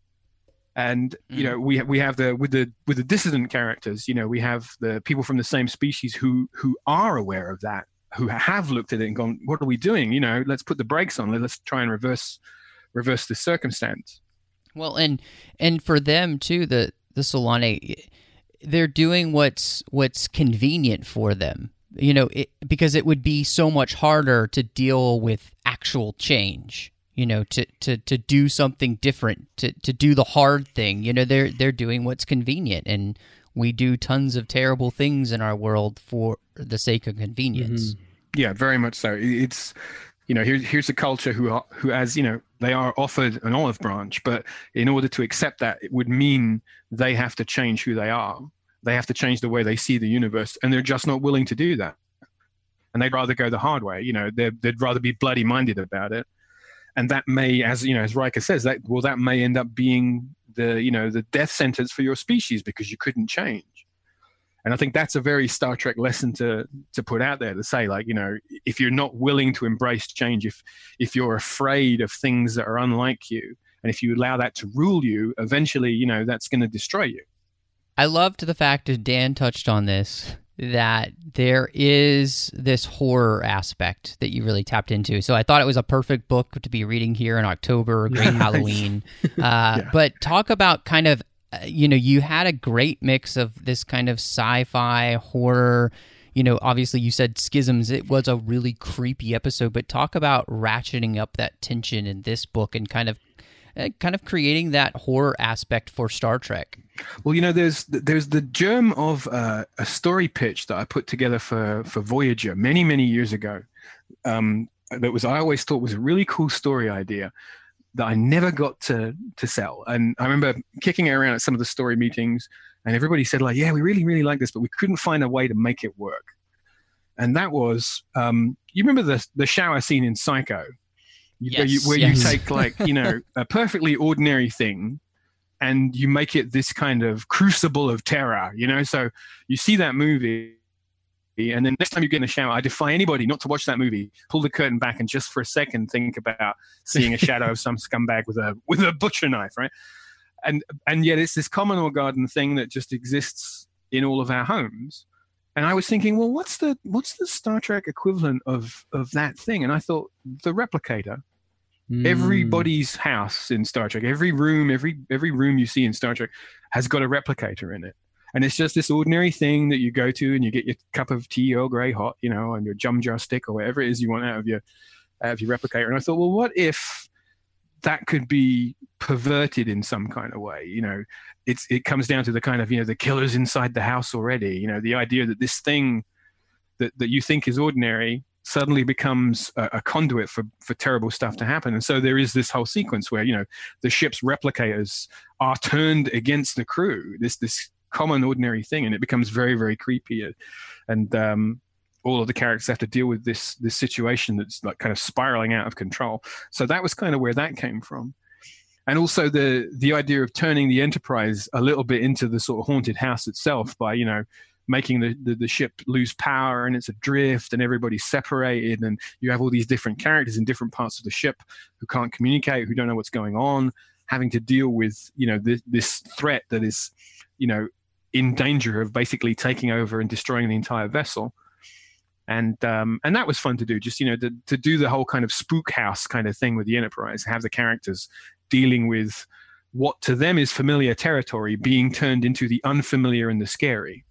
And you know mm. we we have the with the with the dissident characters you know we have the people from the same species who who are aware of that who have looked at it and gone what are we doing? You know let's put the brakes on. Let's try and reverse reverse this circumstance well and and for them too the the Solanae they're doing what's what's convenient for them you know, it, because it would be so much harder to deal with actual change. You know, to, to, to do something different, to, to do the hard thing. You know, they're they're doing what's convenient, and we do tons of terrible things in our world for the sake of convenience. Mm-hmm. Yeah, very much so. It's you know here's here's a culture who are, who as you know they are offered an olive branch, but in order to accept that, it would mean they have to change who they are they have to change the way they see the universe, and they're just not willing to do that. And they'd rather go the hard way. You know, they'd rather be bloody minded about it. And that may, as you know, as Riker says, that well, that may end up being the you know the death sentence for your species because you couldn't change. And I think that's a very Star Trek lesson to to put out there to say, like, you know, if you're not willing to embrace change, if if you're afraid of things that are unlike you, and if you allow that to rule you, eventually, you know, that's going to destroy you. I loved the fact that Dan touched on this that there is this horror aspect that you really tapped into. So I thought it was a perfect book to be reading here in October, great Halloween. Uh, yeah. But talk about kind of, you know, you had a great mix of this kind of sci fi horror. You know, obviously you said schisms. It was a really creepy episode, but talk about ratcheting up that tension in this book and kind of uh, kind of creating that horror aspect for Star Trek. Well, you know, there's there's the germ of uh, a story pitch that I put together for for Voyager many many years ago. Um, that was I always thought was a really cool story idea that I never got to to sell. And I remember kicking it around at some of the story meetings, and everybody said like, "Yeah, we really really like this, but we couldn't find a way to make it work." And that was, um, you remember the the shower scene in Psycho, yes, you, where yes. you take like you know a perfectly ordinary thing and you make it this kind of crucible of terror you know so you see that movie and then next time you get in the shower i defy anybody not to watch that movie pull the curtain back and just for a second think about seeing a shadow of some scumbag with a with a butcher knife right and and yet it's this common or garden thing that just exists in all of our homes and I was thinking, well, what's the what's the Star Trek equivalent of of that thing? And I thought the replicator. Mm. Everybody's house in Star Trek, every room, every every room you see in Star Trek has got a replicator in it. And it's just this ordinary thing that you go to and you get your cup of tea or grey hot, you know, and your jumja stick or whatever it is you want out of your out of your replicator. And I thought, well, what if that could be perverted in some kind of way? You know, it's it comes down to the kind of you know the killers inside the house already. You know, the idea that this thing that that you think is ordinary suddenly becomes a, a, conduit for, for terrible stuff to happen. And so there is this whole sequence where, you know, the ship's replicators are turned against the crew, this, this common ordinary thing. And it becomes very, very creepy. And, um, all of the characters have to deal with this, this situation that's like kind of spiraling out of control. So that was kind of where that came from. And also the, the idea of turning the enterprise a little bit into the sort of haunted house itself by, you know, making the, the, the ship lose power and it's adrift and everybody's separated and you have all these different characters in different parts of the ship who can't communicate who don't know what's going on having to deal with you know this, this threat that is you know in danger of basically taking over and destroying the entire vessel. And um, and that was fun to do just you know to, to do the whole kind of spook house kind of thing with the enterprise have the characters dealing with what to them is familiar territory being turned into the unfamiliar and the scary.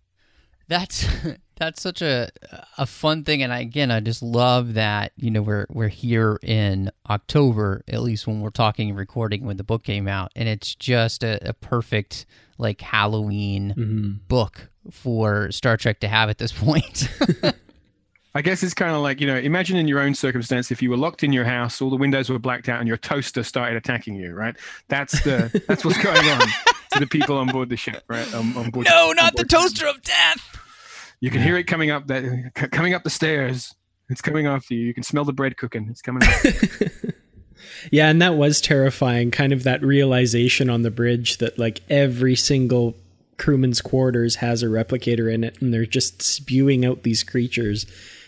That's that's such a a fun thing and I, again i just love that you know we're we're here in october at least when we're talking and recording when the book came out and it's just a, a perfect like halloween Mm-hmm. book for star trek to have at this point I guess it's kind of like, you know, imagine in your own circumstance if you were locked in your house, all the windows were blacked out, and your toaster started attacking you, right? That's the that's what's going on to the people on board the ship, right? On, on board, no not the board. toaster of death You can hear it coming up that coming up the stairs. It's coming after you. You can smell the bread cooking. It's coming. Up. Yeah, and that was terrifying. Kind of that realization on the bridge that like every single crewman's quarters has a replicator in it, and they're just spewing out these creatures.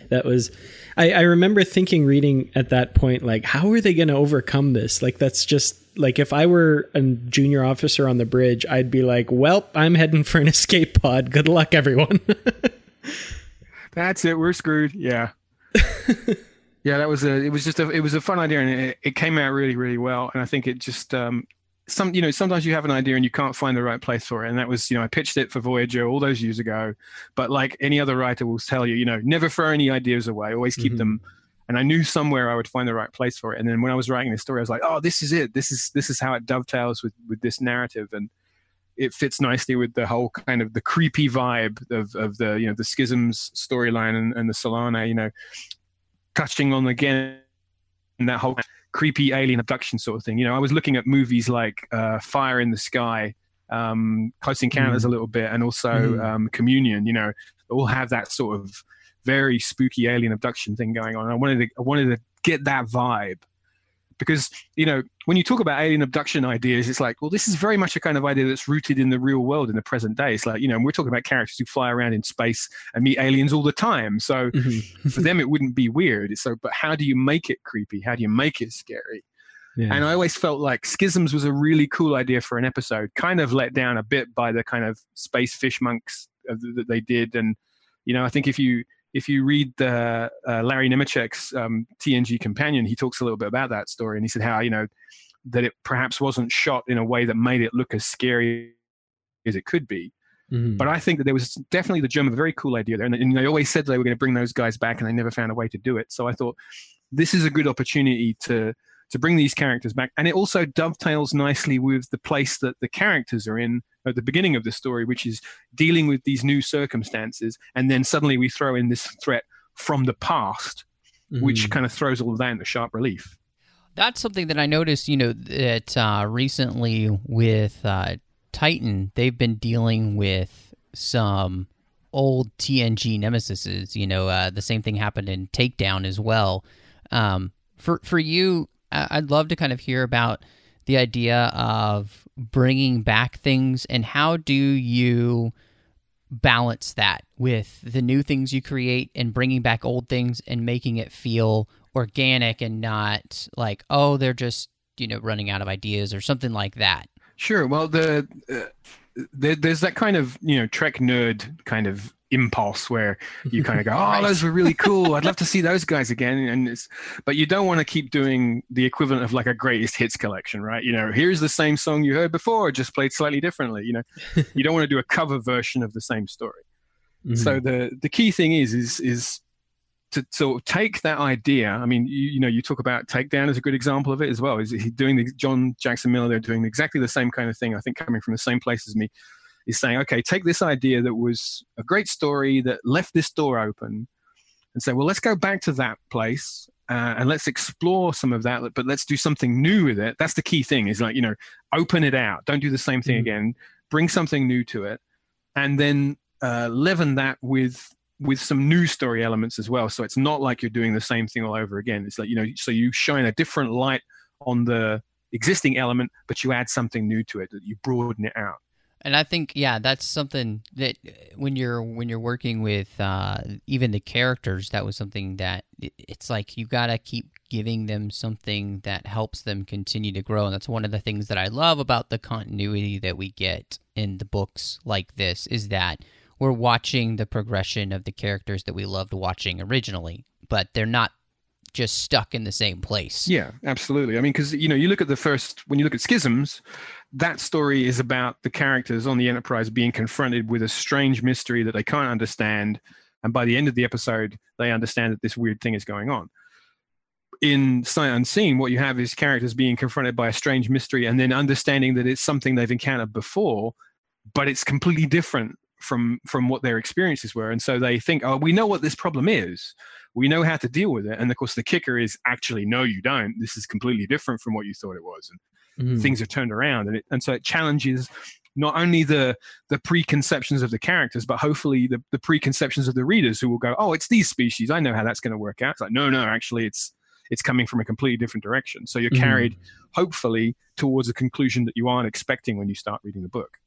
That was. I, I remember thinking, reading at that point, like, how are they going to overcome this? Like, that's just like if I were a junior officer on the bridge, I'd be like, well, I'm heading for an escape pod. Good luck, everyone. That's it. We're screwed. Yeah. yeah, that was a. It was just a. It was a fun idea, and it, it came out really, really well. And I think it just um, some. You know, sometimes you have an idea and you can't find the right place for it. And that was, you know, I pitched it for Voyager all those years ago. But like any other writer will tell you, you know, never throw any ideas away. Always keep Mhm. them. And I knew somewhere I would find the right place for it. And then when I was writing this story, I was like, oh, this is it. This is this is how it dovetails with with this narrative and it fits nicely with the whole kind of the creepy vibe of, of the you know the schisms storyline and, and the Solanae, you know, touching on again that whole creepy alien abduction sort of thing. You know, I was looking at movies like uh, Fire in the Sky, um, Close Encounters a little bit, and also Mhm. um, Communion. You know, all have that sort of very spooky alien abduction thing going on. I wanted to I wanted to get that vibe because you know when you talk about alien abduction ideas, it's like, well, this is very much a kind of idea that's rooted in the real world in the present day. It's like you know we're talking about characters who fly around in space and meet aliens all the time, so Mhm. for them it wouldn't be weird. So, but how do you make it creepy? How do you make it scary? Yeah. And I always felt like Schisms was a really cool idea for an episode, kind of let down a bit by the kind of space fish monks that they did. And you know, I think if you if you read the uh, Larry Nemecek's um, TNG Companion, he talks a little bit about that story, and he said how you know that it perhaps wasn't shot in a way that made it look as scary as it could be. Mhm. But I think that there was definitely the germ of a very cool idea there. And, and they always said they were going to bring those guys back, and they never found a way to do it. So I thought this is a good opportunity to to bring these characters back. And it also dovetails nicely with the place that the characters are in at the beginning of the story, which is dealing with these new circumstances. And then suddenly we throw in this threat from the past, which Mhm. kind of throws all of that into sharp relief. That's something that I noticed, you know, that uh, recently with uh, Titan, they've been dealing with some old TNG nemesises. You know, uh, the same thing happened in Takedown as well. Um, for for you, I'd love to kind of hear about the idea of bringing back things and how do you balance that with the new things you create and bringing back old things and making it feel organic and not like oh they're just you know running out of ideas or something like that Sure. Well, the uh, there, there's that kind of you know Trek nerd kind of impulse where you kind of go, "Oh, those were really cool. I'd love to see those guys again." And it's, but you don't want to keep doing the equivalent of like a greatest hits collection, right? You know, here's the same song you heard before, just played slightly differently. You know, you don't want to do a cover version of the same story. Mhm. So the the key thing is is is to sort of take that idea. I mean, you, you know, you talk about Takedown as a good example of it as well. Is he doing the John Jackson Miller? They're doing exactly the same kind of thing. I think coming from the same place as me, is saying, okay, take this idea that was a great story that left this door open, and say, well, let's go back to that place. Uh, and let's explore some of that, but let's do something new with it. That's the key thing. Is like you know, open it out. Don't do the same thing Mhm. again. Bring something new to it, and then uh, leaven that with with some new story elements as well. So it's not like you're doing the same thing all over again. It's like you know, so you shine a different light on the existing element, but you add something new to it that you broaden it out. And I think yeah, that's something that uh, when you're when you're working with uh, even the characters, that was something that it's like you gotta keep giving them something that helps them continue to grow, and that's one of the things that I love about the continuity that we get in the books like this is that we're watching the progression of the characters that we loved watching originally, but they're not just stuck in the same place. Yeah, absolutely. I mean, because you know, you look at the first when you look at Schisms, that story is about the characters on the Enterprise being confronted with a strange mystery that they can't understand, and by the end of the episode, they understand that this weird thing is going on. In Sight Unseen, what you have is characters being confronted by a strange mystery and then understanding that it's something they've encountered before, but it's completely different from from what their experiences were and so they think oh we know what this problem is we know how to deal with it. And of course the kicker is actually no you don't. This is completely different from what you thought it was. And mm. things are turned around. And it, and so it challenges not only the the preconceptions of the characters but hopefully the, the preconceptions of the readers who will go oh it's these species. I know how that's going to work out. It's like no no actually it's it's coming from a completely different direction. So you're carried mm. hopefully towards a conclusion that you aren't expecting when you start reading the book.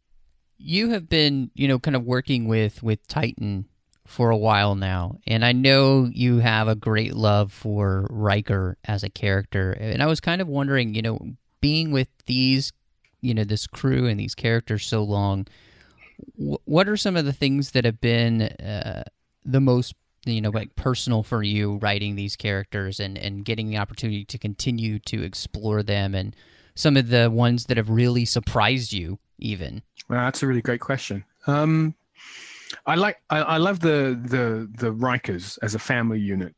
You have been, you know, kind of working with with Titan for a while now, and I know you have a great love for Riker as a character. And I was kind of wondering, you know, being with these, you know, this crew and these characters so long, what are some of the things that have been uh, the most you know like personal for you writing these characters and and getting the opportunity to continue to explore them and some of the ones that have really surprised you even well, that's a really great question. Um, I like I, I, love the the the Rikers as a family unit.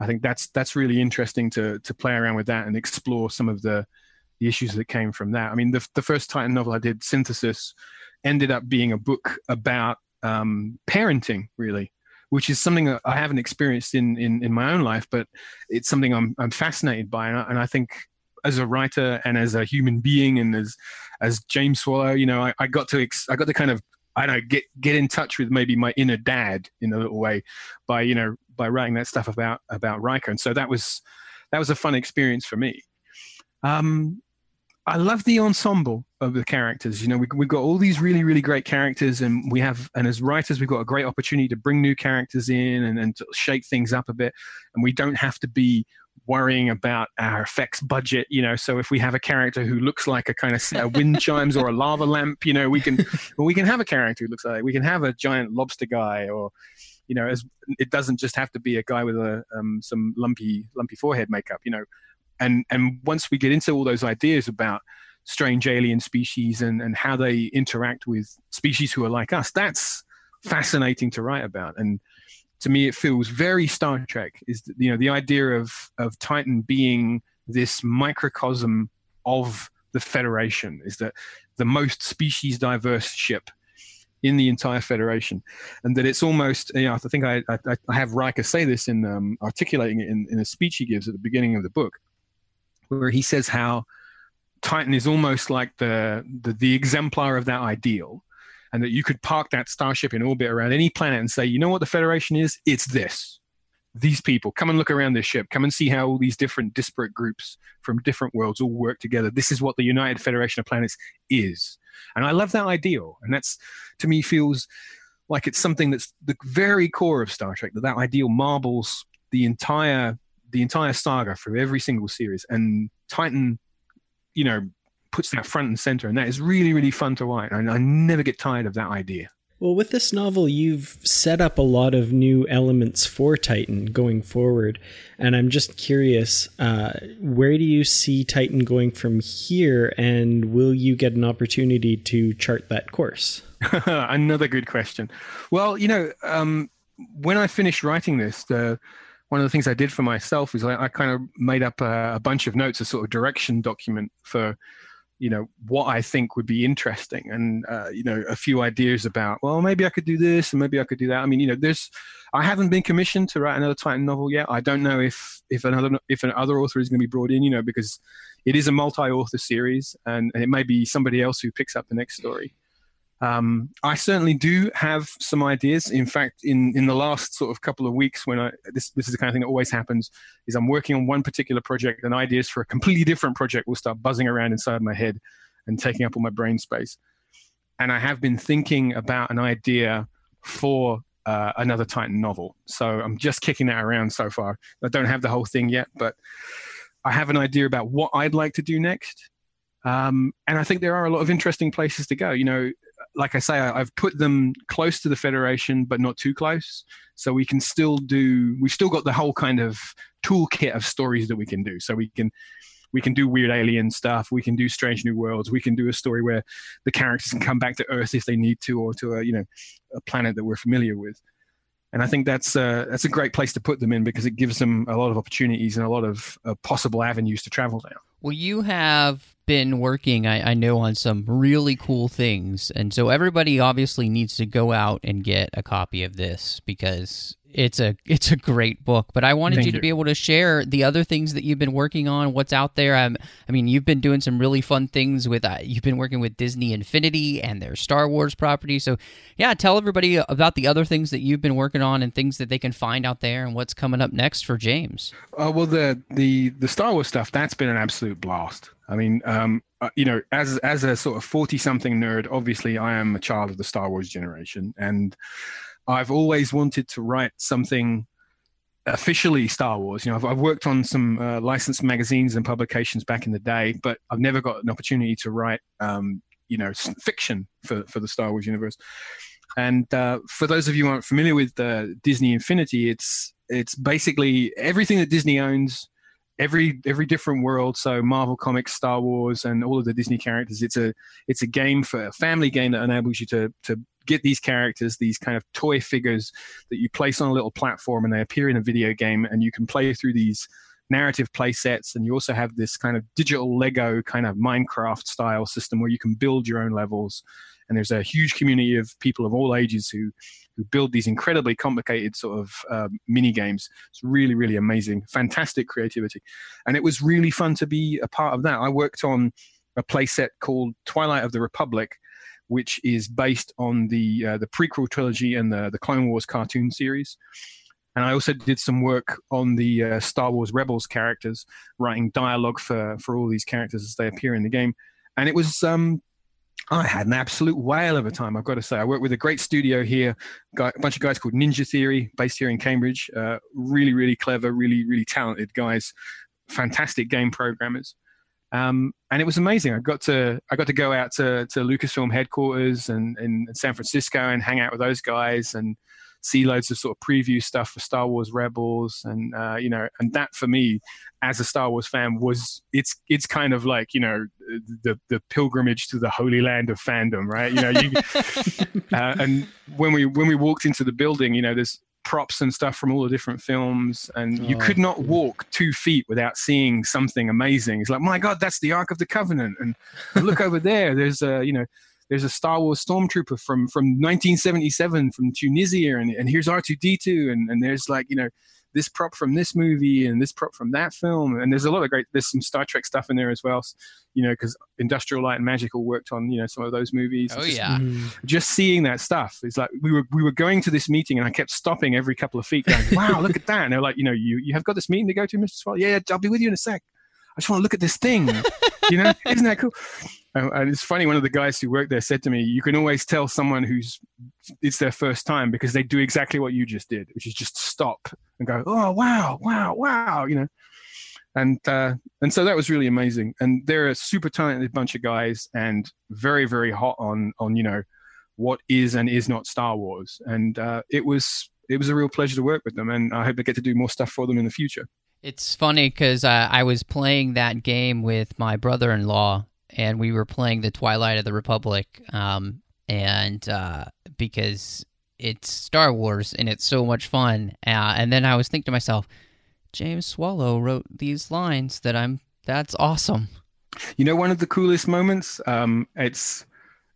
I think that's that's really interesting to to play around with that and explore some of the the issues that came from that. I mean, the the first Titan novel I did, Synthesis, ended up being a book about um, parenting, really, which is something that I haven't experienced in in in my own life, but it's something I'm I'm fascinated by, and I, and I think as a writer and as a human being and as as James Swallow, you know, I, I got to ex- I got to kind of I don't know get get in touch with maybe my inner dad in a little way by you know by writing that stuff about about Riker, and so that was that was a fun experience for me. Um, I love the ensemble of the characters. You know, we, we've got all these really, really great characters, and we have, and as writers, we've got a great opportunity to bring new characters in and, and to shake things up a bit. And we don't have to be worrying about our effects budget you know so if we have a character who looks like a kind of set of wind chimes or a lava lamp you know we can well, we can have a character who looks like we can have a giant lobster guy or you know as it doesn't just have to be a guy with a um, some lumpy lumpy forehead makeup you know. And and once we get into all those ideas about strange alien species and and how they interact with species who are like us that's fascinating to write about. And to me it feels very Star Trek. Is you know the idea of of Titan being this microcosm of the Federation is that the most species diverse ship in the entire Federation, and that it's almost you know I think I I, I have Riker say this in um, articulating it in, in a speech he gives at the beginning of the book, where he says how Titan is almost like the, the, the exemplar of that ideal, and that you could park that starship in orbit around any planet and say, you know what the Federation is? It's this. These people, come and look around this ship. Come and see how all these different disparate groups from different worlds all work together. This is what the United Federation of Planets is. And I love that ideal. And that's, to me, feels like it's something that's the very core of Star Trek, that that ideal marbles the entire the entire saga through every single series. And Titan, you know, puts that front and center, and that is really really fun to write. And I never get tired of that idea. Well, with this novel, you've set up a lot of new elements for Titan going forward. And I'm just curious uh, where do you see Titan going from here? And will you get an opportunity to chart that course? Another good question. Well, you know, um, when I finished writing this, the, one of the things I did for myself is I, I kind of made up a, a bunch of notes, a sort of direction document for you know what I think would be interesting, and uh, you know a few ideas about well maybe I could do this and maybe I could do that. I mean you know there's I haven't been commissioned to write another Titan novel yet. I don't know if if another if another author is going to be brought in, you know, because it is a multi-author series, and, and it may be somebody else who picks up the next story. Um, I certainly do have some ideas. In fact, in, in the last sort of couple of weeks, when I this this is the kind of thing that always happens, is I'm working on one particular project, and ideas for a completely different project will start buzzing around inside my head and taking up all my brain space. and I have been thinking about an idea for uh, another Titan novel. So I'm just kicking that around so far. I don't have the whole thing yet, but I have an idea about what I'd like to do next. Um, and I think there are a lot of interesting places to go. You know, like I say, I, have put them close to the Federation, but not too close. So we can still do. We've still got the whole kind of toolkit of stories that we can do. So we can we can do weird alien stuff. We can do Strange New Worlds. We can do a story where the characters can come back to Earth if they need to, or to a you know a planet that we're familiar with. And I think that's uh, that's a great place to put them in because it gives them a lot of opportunities and a lot of uh, possible avenues to travel down. Well, you have been working, I, I, know, on some really cool things. And so everybody obviously needs to go out and get a copy of this because it's a it's a great book. But I wanted you, you to be able to share the other things that you've been working on, what's out there. Um, I mean, you've been doing some really fun things with. Uh, you've been working with Disney Infinity and their Star Wars property. So, yeah, tell everybody about the other things that you've been working on and things that they can find out there and what's coming up next for James. Uh, well, the the the Star Wars stuff that's been an absolute blast. I mean, um, uh, you know, as as a sort of forty something nerd, obviously I am a child of the Star Wars generation, and I've always wanted to write something officially Star Wars. You know, I've, I've worked on some uh, licensed magazines and publications back in the day, but I've never got an opportunity to write, um, you know, fiction for for the Star Wars universe. And uh, for those of you aren't familiar with uh, Disney Infinity, it's it's basically everything that Disney owns every every different world. So marvel comics star wars and all of the disney characters it's a it's a game for a family game that enables you to to get these characters these kind of toy figures that you place on a little platform and they appear in a video game and you can play through these narrative play sets and you also have this kind of digital lego kind of minecraft style system where you can build your own levels and there's a huge community of people of all ages who who build these incredibly complicated sort of um, mini games. It's really really amazing, fantastic creativity, and it was really fun to be a part of that. I worked on a playset called Twilight of the Republic, which is based on the uh, the prequel trilogy and the the Clone Wars cartoon series. And I also did some work on the uh, Star Wars Rebels characters, writing dialogue for for all these characters as they appear in the game. And it was um, I had an absolute whale of a time, I've got to say. I worked with a great studio here, a bunch of guys called Ninja Theory, based here in Cambridge. Uh, really, really clever, really, really talented guys, fantastic game programmers. Um, and it was amazing. I got to I got to go out to, to Lucasfilm headquarters and in San Francisco and hang out with those guys and see loads of sort of preview stuff for Star Wars Rebels, and uh, you know, and that for me, as a Star Wars fan, was it's it's kind of like you know the the pilgrimage to the holy land of fandom, right? You know, you, uh, and when we when we walked into the building, you know, there's props and stuff from all the different films and you oh, could not walk two feet without seeing something amazing. It's like my god that's the ark of the covenant. And look over there there's a you know there's a Star Wars stormtrooper from from 1977 from Tunisia, and, and here's R2D2, and, and there's like you know this prop from this movie and this prop from that film, and there's a lot of great. There's some Star Trek stuff in there as well, you know, because Industrial Light and Magical worked on you know some of those movies. Oh just, yeah, mm-hmm. just seeing that stuff is like we were we were going to this meeting, and I kept stopping every couple of feet, going, "Wow, look at that!" And they're like, "You know, you you have got this meeting to go to, Mr. Swallow? Yeah, I'll be with you in a sec." I just want to look at this thing. you know, isn't that cool? And it's funny. One of the guys who worked there said to me, "You can always tell someone who's it's their first time because they do exactly what you just did, which is just stop and go, oh wow, wow, wow,' you know." And uh, and so that was really amazing. And they're a super talented bunch of guys and very very hot on on you know what is and is not Star Wars. And uh, it was it was a real pleasure to work with them, and I hope I get to do more stuff for them in the future. It's funny because uh, I was playing that game with my brother in law, and we were playing the Twilight of the Republic. Um, and uh, because it's Star Wars and it's so much fun. Uh, and then I was thinking to myself, James Swallow wrote these lines that I'm. That's awesome. You know, one of the coolest moments. Um, it's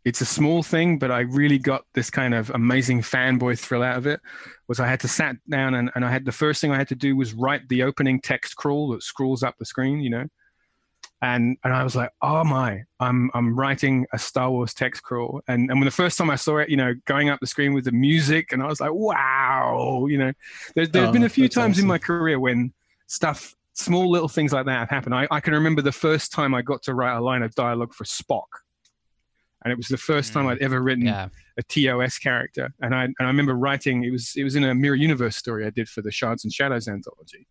it's a small thing, but I really got this kind of amazing fanboy thrill out of it. Was I had to sat down and, and I had the first thing I had to do was write the opening text crawl that scrolls up the screen, you know. And and I was like, oh my, I'm I'm writing a Star Wars text crawl. And and when the first time I saw it, you know, going up the screen with the music, and I was like, wow, you know. There's there's oh, been a few times awesome. in my career when stuff small little things like that have happened. I, I can remember the first time I got to write a line of dialogue for Spock and it was the first time mm. I'd ever written Yeah. a TOS character. And I and I remember writing it was it was in a Mirror Universe story I did for the Shards and Shadows anthology,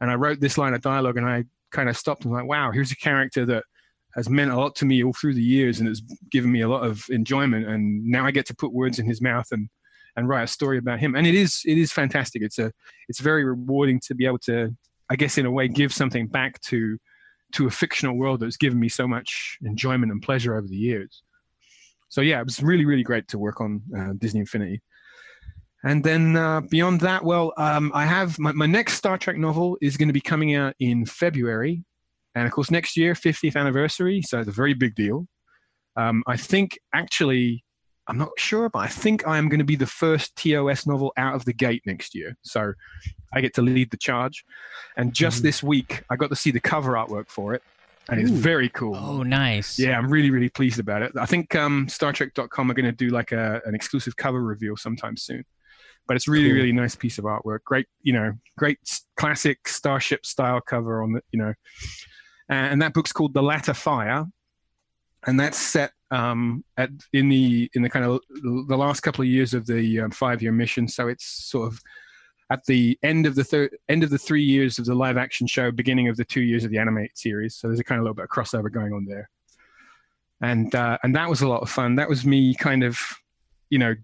and I wrote this line of dialogue, and I kind of stopped and was like, wow, here's a character that has meant a lot to me all through the years, and has given me a lot of enjoyment, and now I get to put words in his mouth and and write a story about him, and it is it is fantastic. It's a it's very rewarding to be able to, I guess, in a way, give something back to to a fictional world that's given me so much enjoyment and pleasure over the years. So yeah, it was really really great to work on uh, Disney Infinity. And then uh, beyond that, well, um, I have my, my next Star Trek novel is going to be coming out in February, and of course next year, 50th anniversary, so it's a very big deal. Um, I think actually, I'm not sure, but I think I am going to be the first TOS novel out of the gate next year. So I get to lead the charge. And just Mhm. this week, I got to see the cover artwork for it, and it's Ooh. very cool. Oh, nice. Yeah, I'm really, really pleased about it. I think um, StarTrek.com are going to do like a, an exclusive cover reveal sometime soon. But it's really, Cool. really nice piece of artwork. Great, you know, great classic Starship style cover on the, you know, and that book's called The Latter Fire, and that's set um, at in the in the kind of the last couple of years of the um, five year mission. So it's sort of at the end of the third end of the three years of the live action show, beginning of the two years of the animated series. So there's a kind of little bit of crossover going on there, and uh, and that was a lot of fun. That was me kind of, you know,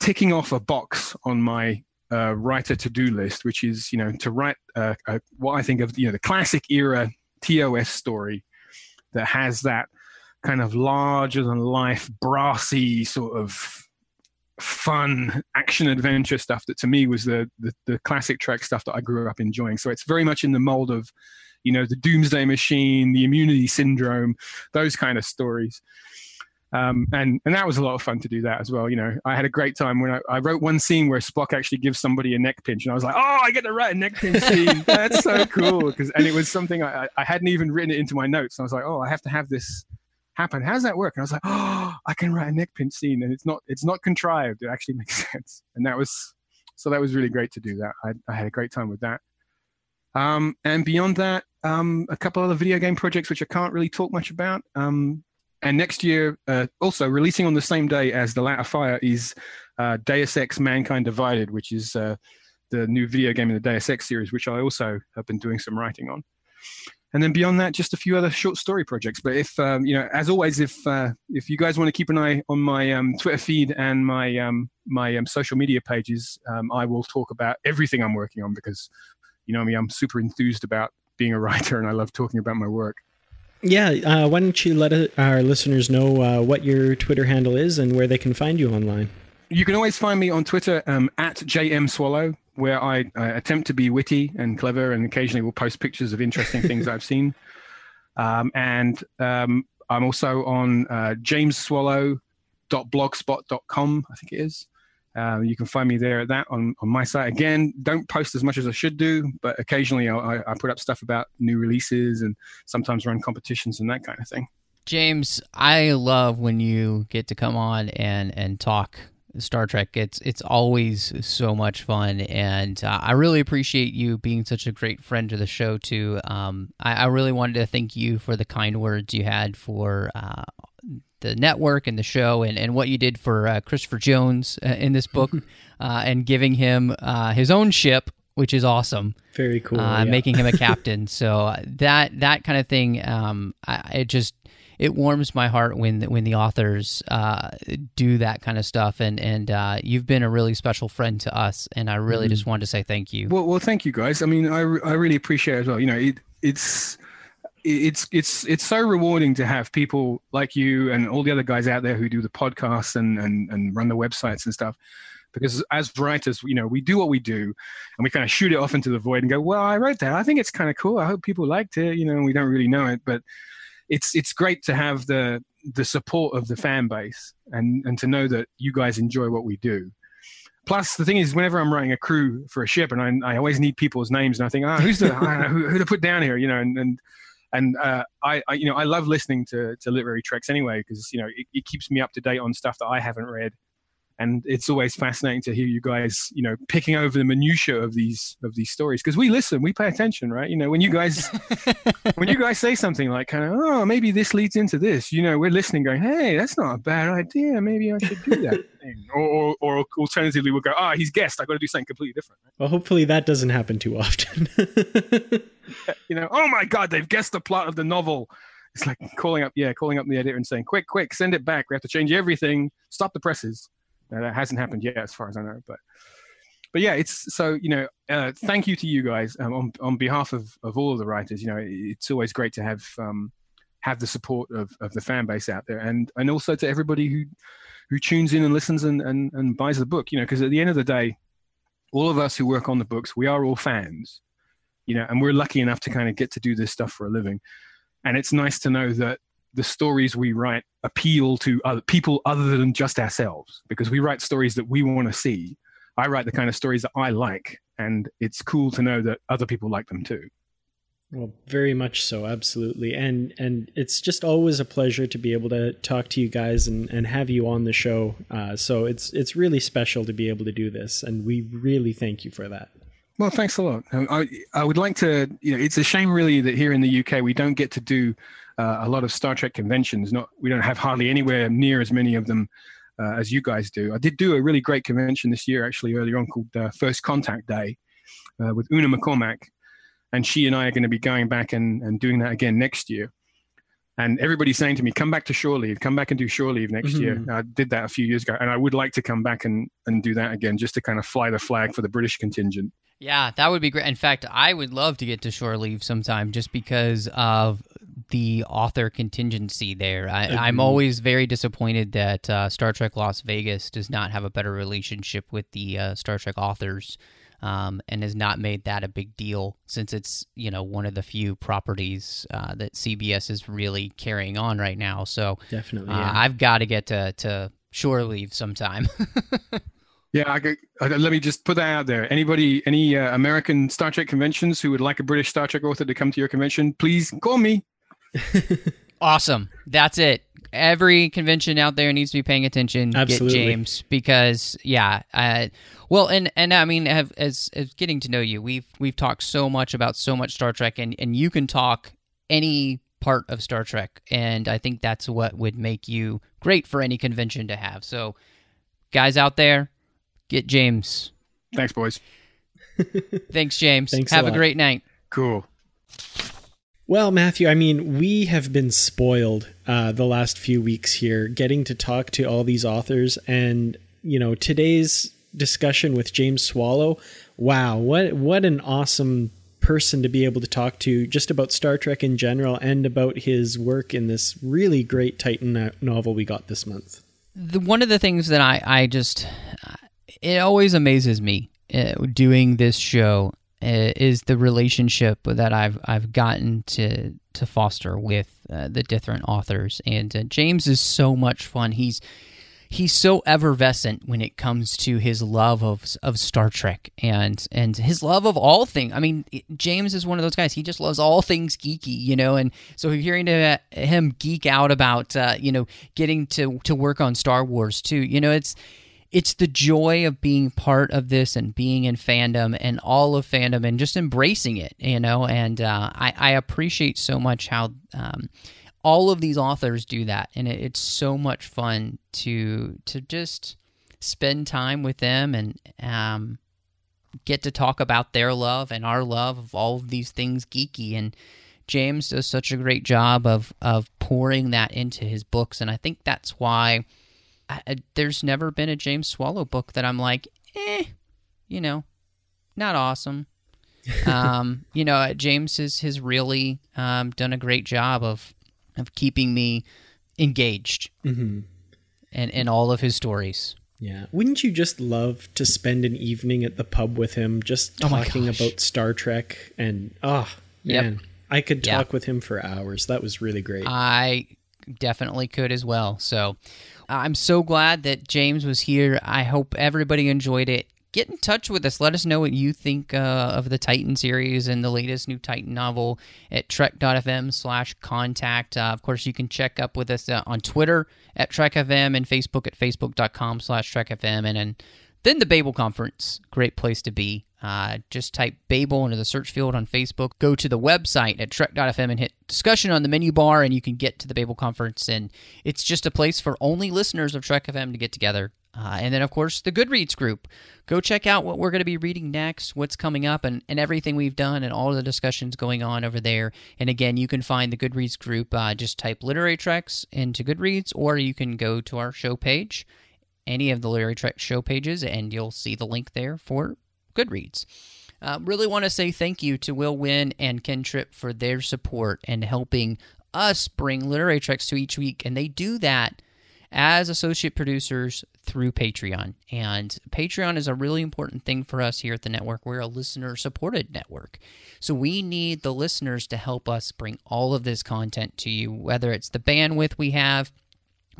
ticking off a box on my uh, writer to do list, which is you know to write uh, what I think of you know the classic era TOS story that has that kind of larger than life brassy sort of fun action adventure stuff that to me was the, the the classic Trek stuff that I grew up enjoying. So it's very much in the mold of, you know, the Doomsday Machine, the Immunity Syndrome, those kind of stories. Um, and and that was a lot of fun to do that as well. You know, I had a great time when I, I wrote one scene where Spock actually gives somebody a neck pinch, and I was like, oh, I get to write a neck pinch scene. That's so cool. Because and it was something I, I- I hadn't even written it into my notes. And I was like, oh, I have to have this happen. How does that work? And I was like, oh, I can write a neck pinch scene, and it's not it's not contrived. It actually makes sense. And that was so that was really great to do that. I, I had a great time with that. Um, and beyond that, um, a couple other video game projects which I can't really talk much about. Um, and next year, uh, also releasing on the same day as The Latter Fire is uh, Deus Ex Mankind Divided, which is uh, the new video game in the Deus Ex series, which I also have been doing some writing on. And then beyond that, just a few other short story projects. But if um, you know, as always, if uh, if you guys want to keep an eye on my um, Twitter feed and my um, my um, social media pages, um, I will talk about everything I'm working on because you know me, I'm super enthused about being a writer and I love talking about my work. Yeah, uh, why don't you let uh, our listeners know uh, what your Twitter handle is and where they can find you online? You can always find me on Twitter um, at JM Swallow, where I uh, attempt to be witty and clever, and occasionally will post pictures of interesting things I've seen. Um, and um, I'm also on uh, jamesswallow.blogspot.com, I think it is. Uh, you can find me there at that on, on my site. Again, don't post as much as I should do, but occasionally I, I put up stuff about new releases and sometimes run competitions and that kind of thing. James, I love when you get to come on and and talk Star Trek. It's it's always so much fun, and uh, I really appreciate you being such a great friend to the show too. Um, I, I really wanted to thank you for the kind words you had for uh, the network and the show, and, and what you did for uh, Christopher Jones uh, in this book, uh, and giving him uh, his own ship, which is awesome Very cool. uh, yeah. making him a captain. so that that kind of thing, um, I, it just it warms my heart when when the authors uh, do that kind of stuff. And and uh, you've been a really special friend to us, and I really just wanted to say thank you. Well, well, thank you guys. I mean, I, I really appreciate it as well. You know, it, it's it's it's it's so rewarding to have people like you and all the other guys out there who do the podcasts and and, and run the websites and stuff. Because as writers, you know, we do what we do, and we kind of shoot it off into the void and go, "Well, I wrote that. I think it's kind of cool. I hope people liked it." You know, and we don't really know it, but it's it's great to have the the support of the fan base and and to know that you guys enjoy what we do. Plus the thing is whenever i'm writing a crew for a ship and i, I always need people's names and i think ah who's the know, who, who to put down here? You know and and and uh, I, I you know i love listening to to literary treks anyway because you know it, it keeps me up to date on stuff that i haven't read and it's always fascinating to hear you guys, you know, picking over the minutia of these of these stories because we listen, we pay attention, right? You know, when you guys when you guys say something like kind of, oh, maybe this leads into this, you know, we're listening, going, hey, that's not a bad idea. Maybe I should do that. Or, or, or alternatively, we'll go, ah, oh, he's guessed. I've got to do something completely different. Right? Well, hopefully that doesn't happen too often. you know, oh my God, they've guessed the plot of the novel. It's like calling up, yeah, calling up the editor and saying, quick, quick, send it back. We have to change everything. Stop the presses now, that hasn't happened yet, as far as I know. But but yeah, it's so you know. Uh, thank you to you guys um, on on behalf of of all of the writers. You know, it's always great to have um, have the support of, of the fan base out there, and and also to everybody who who tunes in and listens and and, and buys the book. You know, because at the end of the day, all of us who work on the books, we are all fans. You know, and we're lucky enough to kind of get to do this stuff for a living, and it's nice to know that the stories we write appeal to other people other than just ourselves because we write stories that we want to see. I write the kind of stories that I like, and it's cool to know that other people like them too. Well, very much so, absolutely. And and it's just always a pleasure to be able to talk to you guys and, and have you on the show. Uh, so it's it's really special to be able to do this, and we really thank you for that. Well, thanks a lot. I I would like to. You know, it's a shame really that here in the UK we don't get to do uh, a lot of Star Trek conventions. Not we don't have hardly anywhere near as many of them uh, as you guys do. I did do a really great convention this year, actually earlier on, called uh, First Contact Day uh, with Una McCormack, and she and I are going to be going back and, and doing that again next year. And everybody's saying to me, "Come back to shore leave. Come back and do shore leave next mm-hmm. year." I did that a few years ago, and I would like to come back and and do that again, just to kind of fly the flag for the British contingent. Yeah, that would be great. In fact, I would love to get to shore leave sometime just because of the author contingency there. I, am always very disappointed that uh, Star Trek Las Vegas does not have a better relationship with the uh, Star Trek authors. Um, and has not made that a big deal since it's you know one of the few properties uh, that CBS is really carrying on right now. So definitely, uh, yeah. I've got to get to to shore leave sometime. Yeah, I could, let me just put that out there. Anybody, any uh, American Star Trek conventions who would like a British Star Trek author to come to your convention, please call me. awesome. That's it. Every convention out there needs to be paying attention. Absolutely. Get James because yeah, uh, well, and and I mean, have, as as getting to know you, we've we've talked so much about so much Star Trek, and and you can talk any part of Star Trek, and I think that's what would make you great for any convention to have. So, guys out there, get James. Thanks, boys. Thanks, James. Thanks have a, a great night. Cool. Well, Matthew, I mean, we have been spoiled uh, the last few weeks here, getting to talk to all these authors, and you know, today's discussion with James Swallow. Wow, what what an awesome person to be able to talk to, just about Star Trek in general, and about his work in this really great Titan novel we got this month. The, one of the things that I I just it always amazes me uh, doing this show uh, is the relationship that I've I've gotten to to foster with uh, the different authors, and uh, James is so much fun. He's he's so effervescent when it comes to his love of of Star Trek and and his love of all things. I mean, James is one of those guys. He just loves all things geeky, you know. And so hearing him geek out about uh, you know getting to to work on Star Wars too, you know, it's it's the joy of being part of this and being in fandom and all of fandom and just embracing it, you know. And uh, I, I, appreciate so much how um, all of these authors do that, and it, it's so much fun to to just spend time with them and um, get to talk about their love and our love of all of these things geeky and. James does such a great job of of pouring that into his books, and I think that's why I, there's never been a James Swallow book that I'm like, eh, you know, not awesome. um, you know, James has has really um, done a great job of of keeping me engaged mm-hmm. in in all of his stories. Yeah. Wouldn't you just love to spend an evening at the pub with him just Oh talking gosh. about Star Trek and oh Yep. man. I could talk with him for hours. That was really great. I definitely could as well. So I'm so glad that James was here. I hope everybody enjoyed it. get in touch with us. Let us know what you think uh, of the Titan series and the latest new Titan novel at trek.fm slash contact. Uh, of course, you can check up with us uh, on Twitter at trekfm and Facebook at facebook.com slash trekfm. And, and then the Babel Conference, great place to be. Uh, just type Babel into the search field on Facebook. Go to the website at trek.fm and hit discussion on the menu bar, and you can get to the Babel Conference. And it's just a place for only listeners of Trek FM to get together. Uh, and then, of course, the Goodreads group. Go check out what we're going to be reading next, what's coming up, and, and everything we've done, and all the discussions going on over there. And again, you can find the Goodreads group. Uh, just type Literary Treks into Goodreads, or you can go to our show page, any of the Literary Trek show pages, and you'll see the link there for Goodreads. Uh, really want to say thank you to Will Nguyen and Ken Tripp for their support and helping us bring literary treks to each week. And they do that as associate producers through Patreon. And Patreon is a really important thing for us here at the network. We're a listener supported network. So we need the listeners to help us bring all of this content to you, whether it's the bandwidth we have,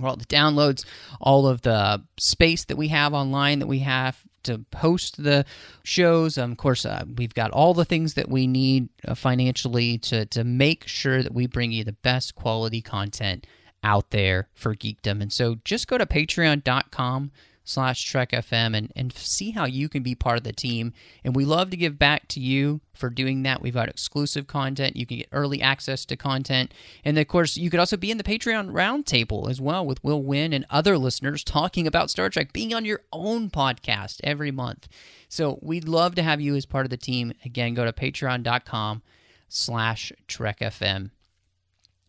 or all the downloads, all of the space that we have online that we have to host the shows. Um, of course, uh, we've got all the things that we need uh, financially to, to make sure that we bring you the best quality content out there for geekdom. And so just go to patreon.com slash Trek FM and, and see how you can be part of the team. And we love to give back to you for doing that. We've got exclusive content. You can get early access to content. And of course, you could also be in the Patreon roundtable as well with Will Nguyen and other listeners talking about Star Trek, being on your own podcast every month. So we'd love to have you as part of the team. Again, go to patreon.com slash Trek FM.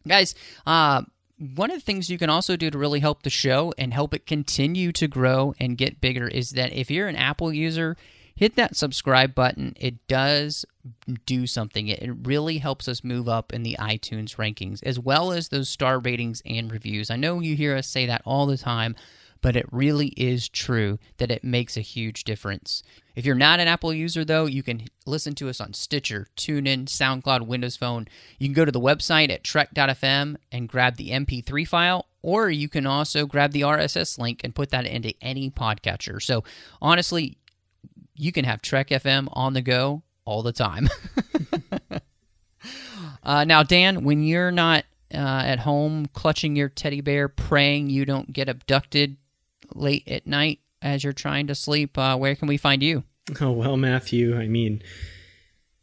Guys, uh, one of the things you can also do to really help the show and help it continue to grow and get bigger is that if you're an Apple user, hit that subscribe button. It does do something. It really helps us move up in the iTunes rankings as well as those star ratings and reviews. I know you hear us say that all the time, but it really is true that it makes a huge difference. If you're not an Apple user, though, you can listen to us on Stitcher, TuneIn, SoundCloud, Windows Phone. You can go to the website at trek.fm and grab the MP3 file, or you can also grab the RSS link and put that into any podcatcher. So, honestly, you can have Trek FM on the go all the time. uh, now, Dan, when you're not uh, at home clutching your teddy bear, praying you don't get abducted late at night as you're trying to sleep, uh, where can we find you? Oh, well, Matthew, I mean,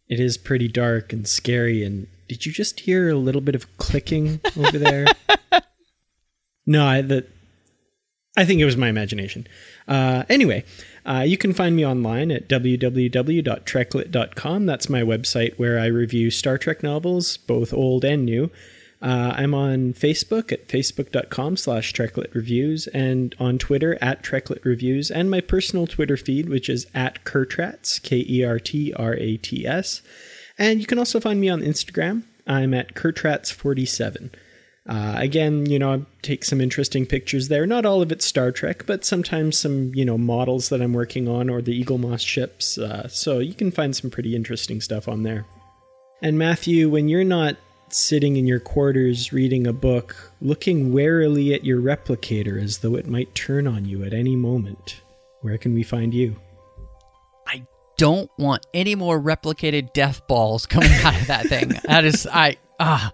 it is pretty dark and scary. And did you just hear a little bit of clicking over there? no, I, the, I think it was my imagination. Uh, anyway, uh, you can find me online at www.treklit.com. That's my website where I review Star Trek novels, both old and new. Uh, I'm on Facebook at facebook.com slash Treklit Reviews and on Twitter at Treklit Reviews and my personal Twitter feed, which is at Kertrats, K E R T R A T S. And you can also find me on Instagram. I'm at Kertrats47. Uh, again, you know, I take some interesting pictures there. Not all of it Star Trek, but sometimes some, you know, models that I'm working on or the Eagle Eaglemoss ships. Uh, so you can find some pretty interesting stuff on there. And Matthew, when you're not sitting in your quarters reading a book, looking warily at your replicator as though it might turn on you at any moment. Where can we find you? I don't want any more replicated death balls coming out of that thing. that is, I, ah.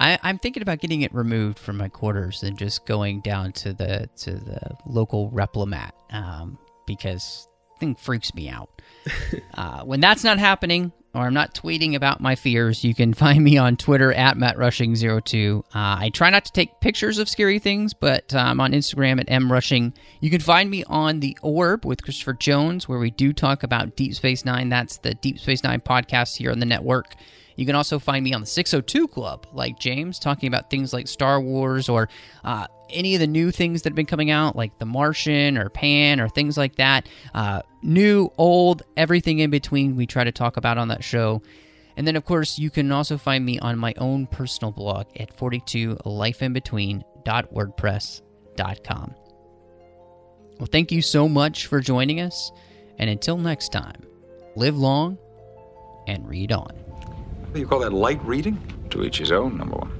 I, I'm thinking about getting it removed from my quarters and just going down to the to the local Replimat um, because thing freaks me out. uh, when that's not happening, or I'm not tweeting about my fears, you can find me on Twitter at MattRushing02. Uh, I try not to take pictures of scary things, but uh, I'm on Instagram at MRushing. You can find me on The Orb with Christopher Jones, where we do talk about Deep Space Nine. That's the Deep Space Nine podcast here on the network. You can also find me on the 602 Club, like James, talking about things like Star Wars or uh, any of the new things that have been coming out, like The Martian or Pan or things like that. Uh, new, old, everything in between, we try to talk about on that show. And then, of course, you can also find me on my own personal blog at 42lifeinbetween.wordpress.com. Well, thank you so much for joining us. And until next time, live long and read on. You call that light reading? To each his own, number one.